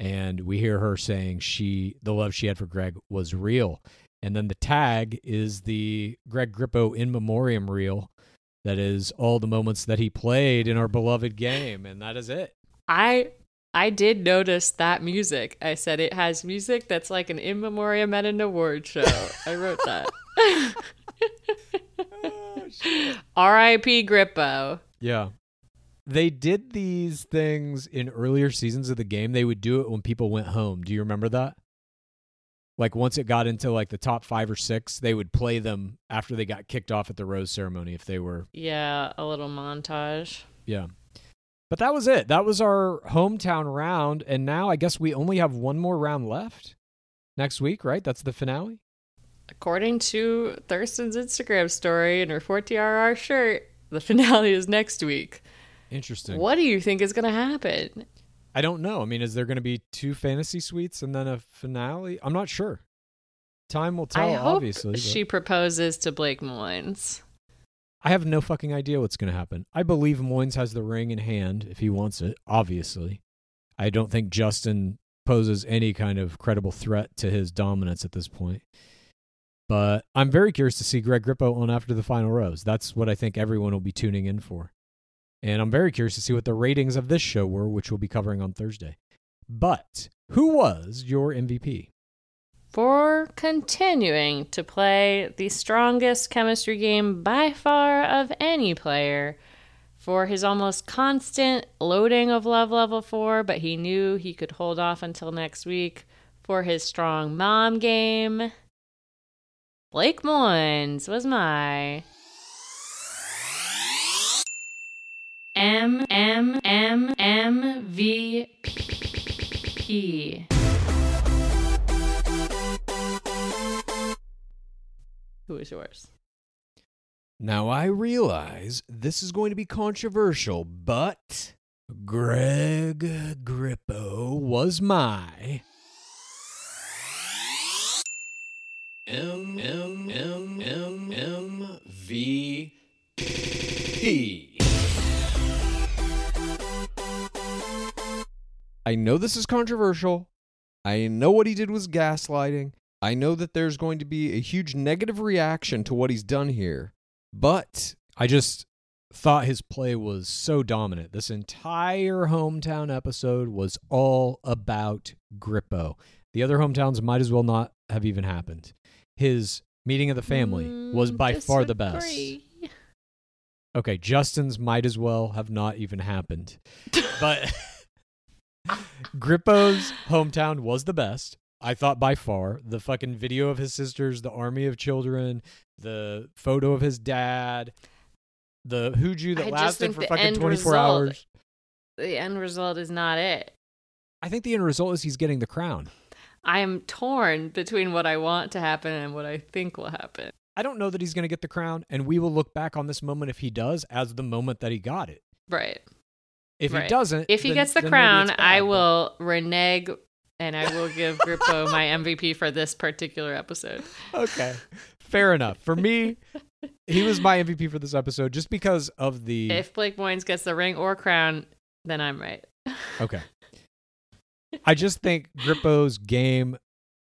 And we hear her saying she the love she had for Greg was real. And then the tag is the Greg Grippo in memoriam reel that is all the moments that he played in our beloved game. And that is it. I I did notice that music. I said it has music that's like an in memoriam at an award show. I wrote that. R.I.P. Grippo. Yeah. They did these things in earlier seasons of the game. They would do it when people went home. Do you remember that? Like once it got into like the top five or six, they would play them after they got kicked off at the rose ceremony if they were Yeah, a little montage. Yeah. But that was it. That was our hometown round. And now I guess we only have one more round left next week, right? That's the finale. According to Thurston's Instagram story and her 4TRR shirt, the finale is next week. Interesting. What do you think is going to happen? I don't know. I mean, is there going to be two fantasy suites and then a finale? I'm not sure. Time will tell, I hope obviously. but- she proposes to Blake Moynes. I have no fucking idea what's going to happen. I believe Moynes has the ring in hand if he wants it, obviously. I don't think Justin poses any kind of credible threat to his dominance at this point. But I'm very curious to see Greg Grippo on after the final rose. That's what I think everyone will be tuning in for. And I'm very curious to see what the ratings of this show were, which we'll be covering on Thursday. But who was your MVP? For continuing to play the strongest chemistry game by far of any player, for his almost constant loading of Love Level 4, but he knew he could hold off until next week, for his strong mom game, Blake Moynes was my M M M M V P. Who is yours? Now I realize this is going to be controversial, but Greg Grippo was my M M M M M V P. I know this is controversial. I know what he did was gaslighting. I know that there's going to be a huge negative reaction to what he's done here. But I just thought his play was so dominant. This entire hometown episode was all about Grippo. The other hometowns might as well not have even happened. His meeting of the family was Mm, by far the best. Okay, Justin's might as well have not even happened. But Grippo's hometown was the best. I thought by far. The fucking video of his sisters, the army of children, the photo of his dad. the hooju that I lasted for fucking 24 result- hours. The end result is not it. I think the end result is he's getting the crown. I am torn between what I want to happen and what I think will happen. I don't know that he's going to get the crown, and we will look back on this moment if he does as the moment that he got it. Right. If he doesn't, If he then- gets the crown, bad, I but- will renege and I will give Grippo my MVP for this particular episode. Okay, fair enough. For me, he was my MVP for this episode just because of the. If Blake Moynes gets the ring or crown, then I'm right. Okay. I just think Grippo's game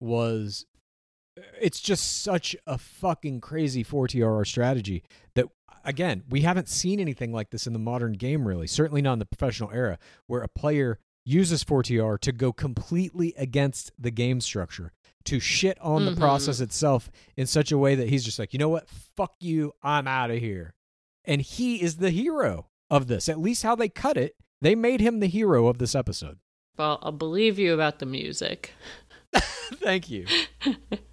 was it's just such a fucking crazy 4TRR strategy that again, we haven't seen anything like this in the modern game really, certainly not in the professional era where a player uses 4TR to go completely against the game structure, to shit on Mhm. the process itself in such a way that he's just like, "You know what? Fuck you. I'm out of here." And he is the hero of this. At least how they cut it, they made him the hero of this episode. Well, I'll believe you about the music. Thank you.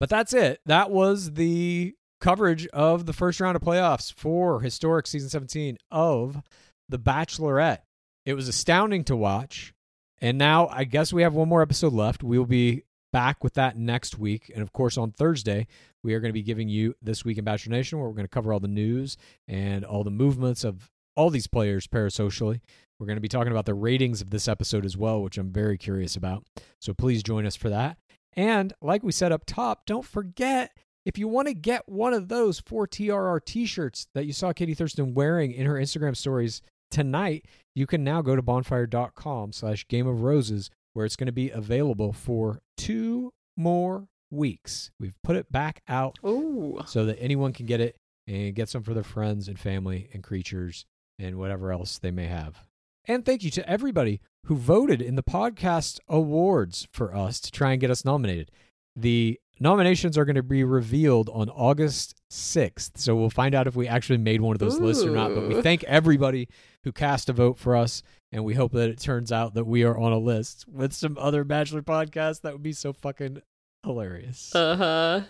But that's it. That was the coverage of the first round of playoffs for historic season 17 of The Bachelorette. It was astounding to watch. And now I guess we have one more episode left. We will be back with that next week. And of course, on Thursday, we are going to be giving you This Week in Bachelor Nation, where we're going to cover all the news and all the movements of all these players parasocially. We're going to be talking about the ratings of this episode as well, which I'm very curious about. So please join us for that. And like we said up top, don't forget if you want to get one of those four TRR t shirts that you saw Katie Thurston wearing in her Instagram stories tonight, you can now go to bonfire.com slash game of roses where it's going to be available for two more weeks. We've put it back out Ooh. so that anyone can get it and get some for their friends and family and creatures and whatever else they may have. And thank you to everybody who voted in the podcast awards for us to try and get us nominated. The nominations are going to be revealed on August 6th. So we'll find out if we actually made one of those lists or not. But we thank everybody who cast a vote for us. And we hope that it turns out that we are on a list with some other Bachelor podcasts. That would be so fucking hilarious. Uh huh.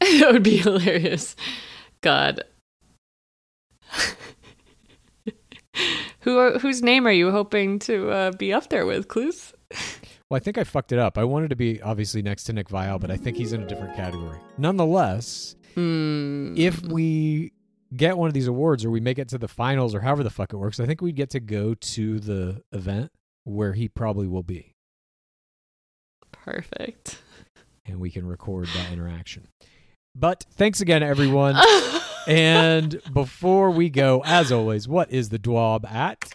that would be hilarious. God. Who are, whose name are you hoping to uh, be up there with, Clues? Well, I think I fucked it up. I wanted to be obviously next to Nick Viall, but I think he's in a different category. Nonetheless, Hmm. if we get one of these awards or we make it to the finals or however the fuck it works, I think we'd get to go to the event where he probably will be Perfect. and we can record that interaction. But thanks again, everyone. and before we go, as always, what is the DWAB at?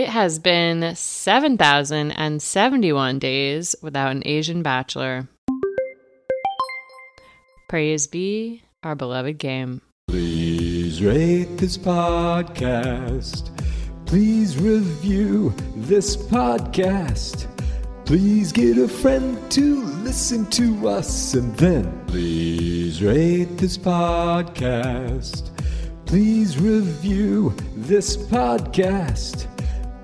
It has been 7,071 days without an Asian bachelor. Praise be our beloved game. Please rate this podcast. Please review this podcast. Please get a friend to listen to us and then please rate this podcast. Please review this podcast.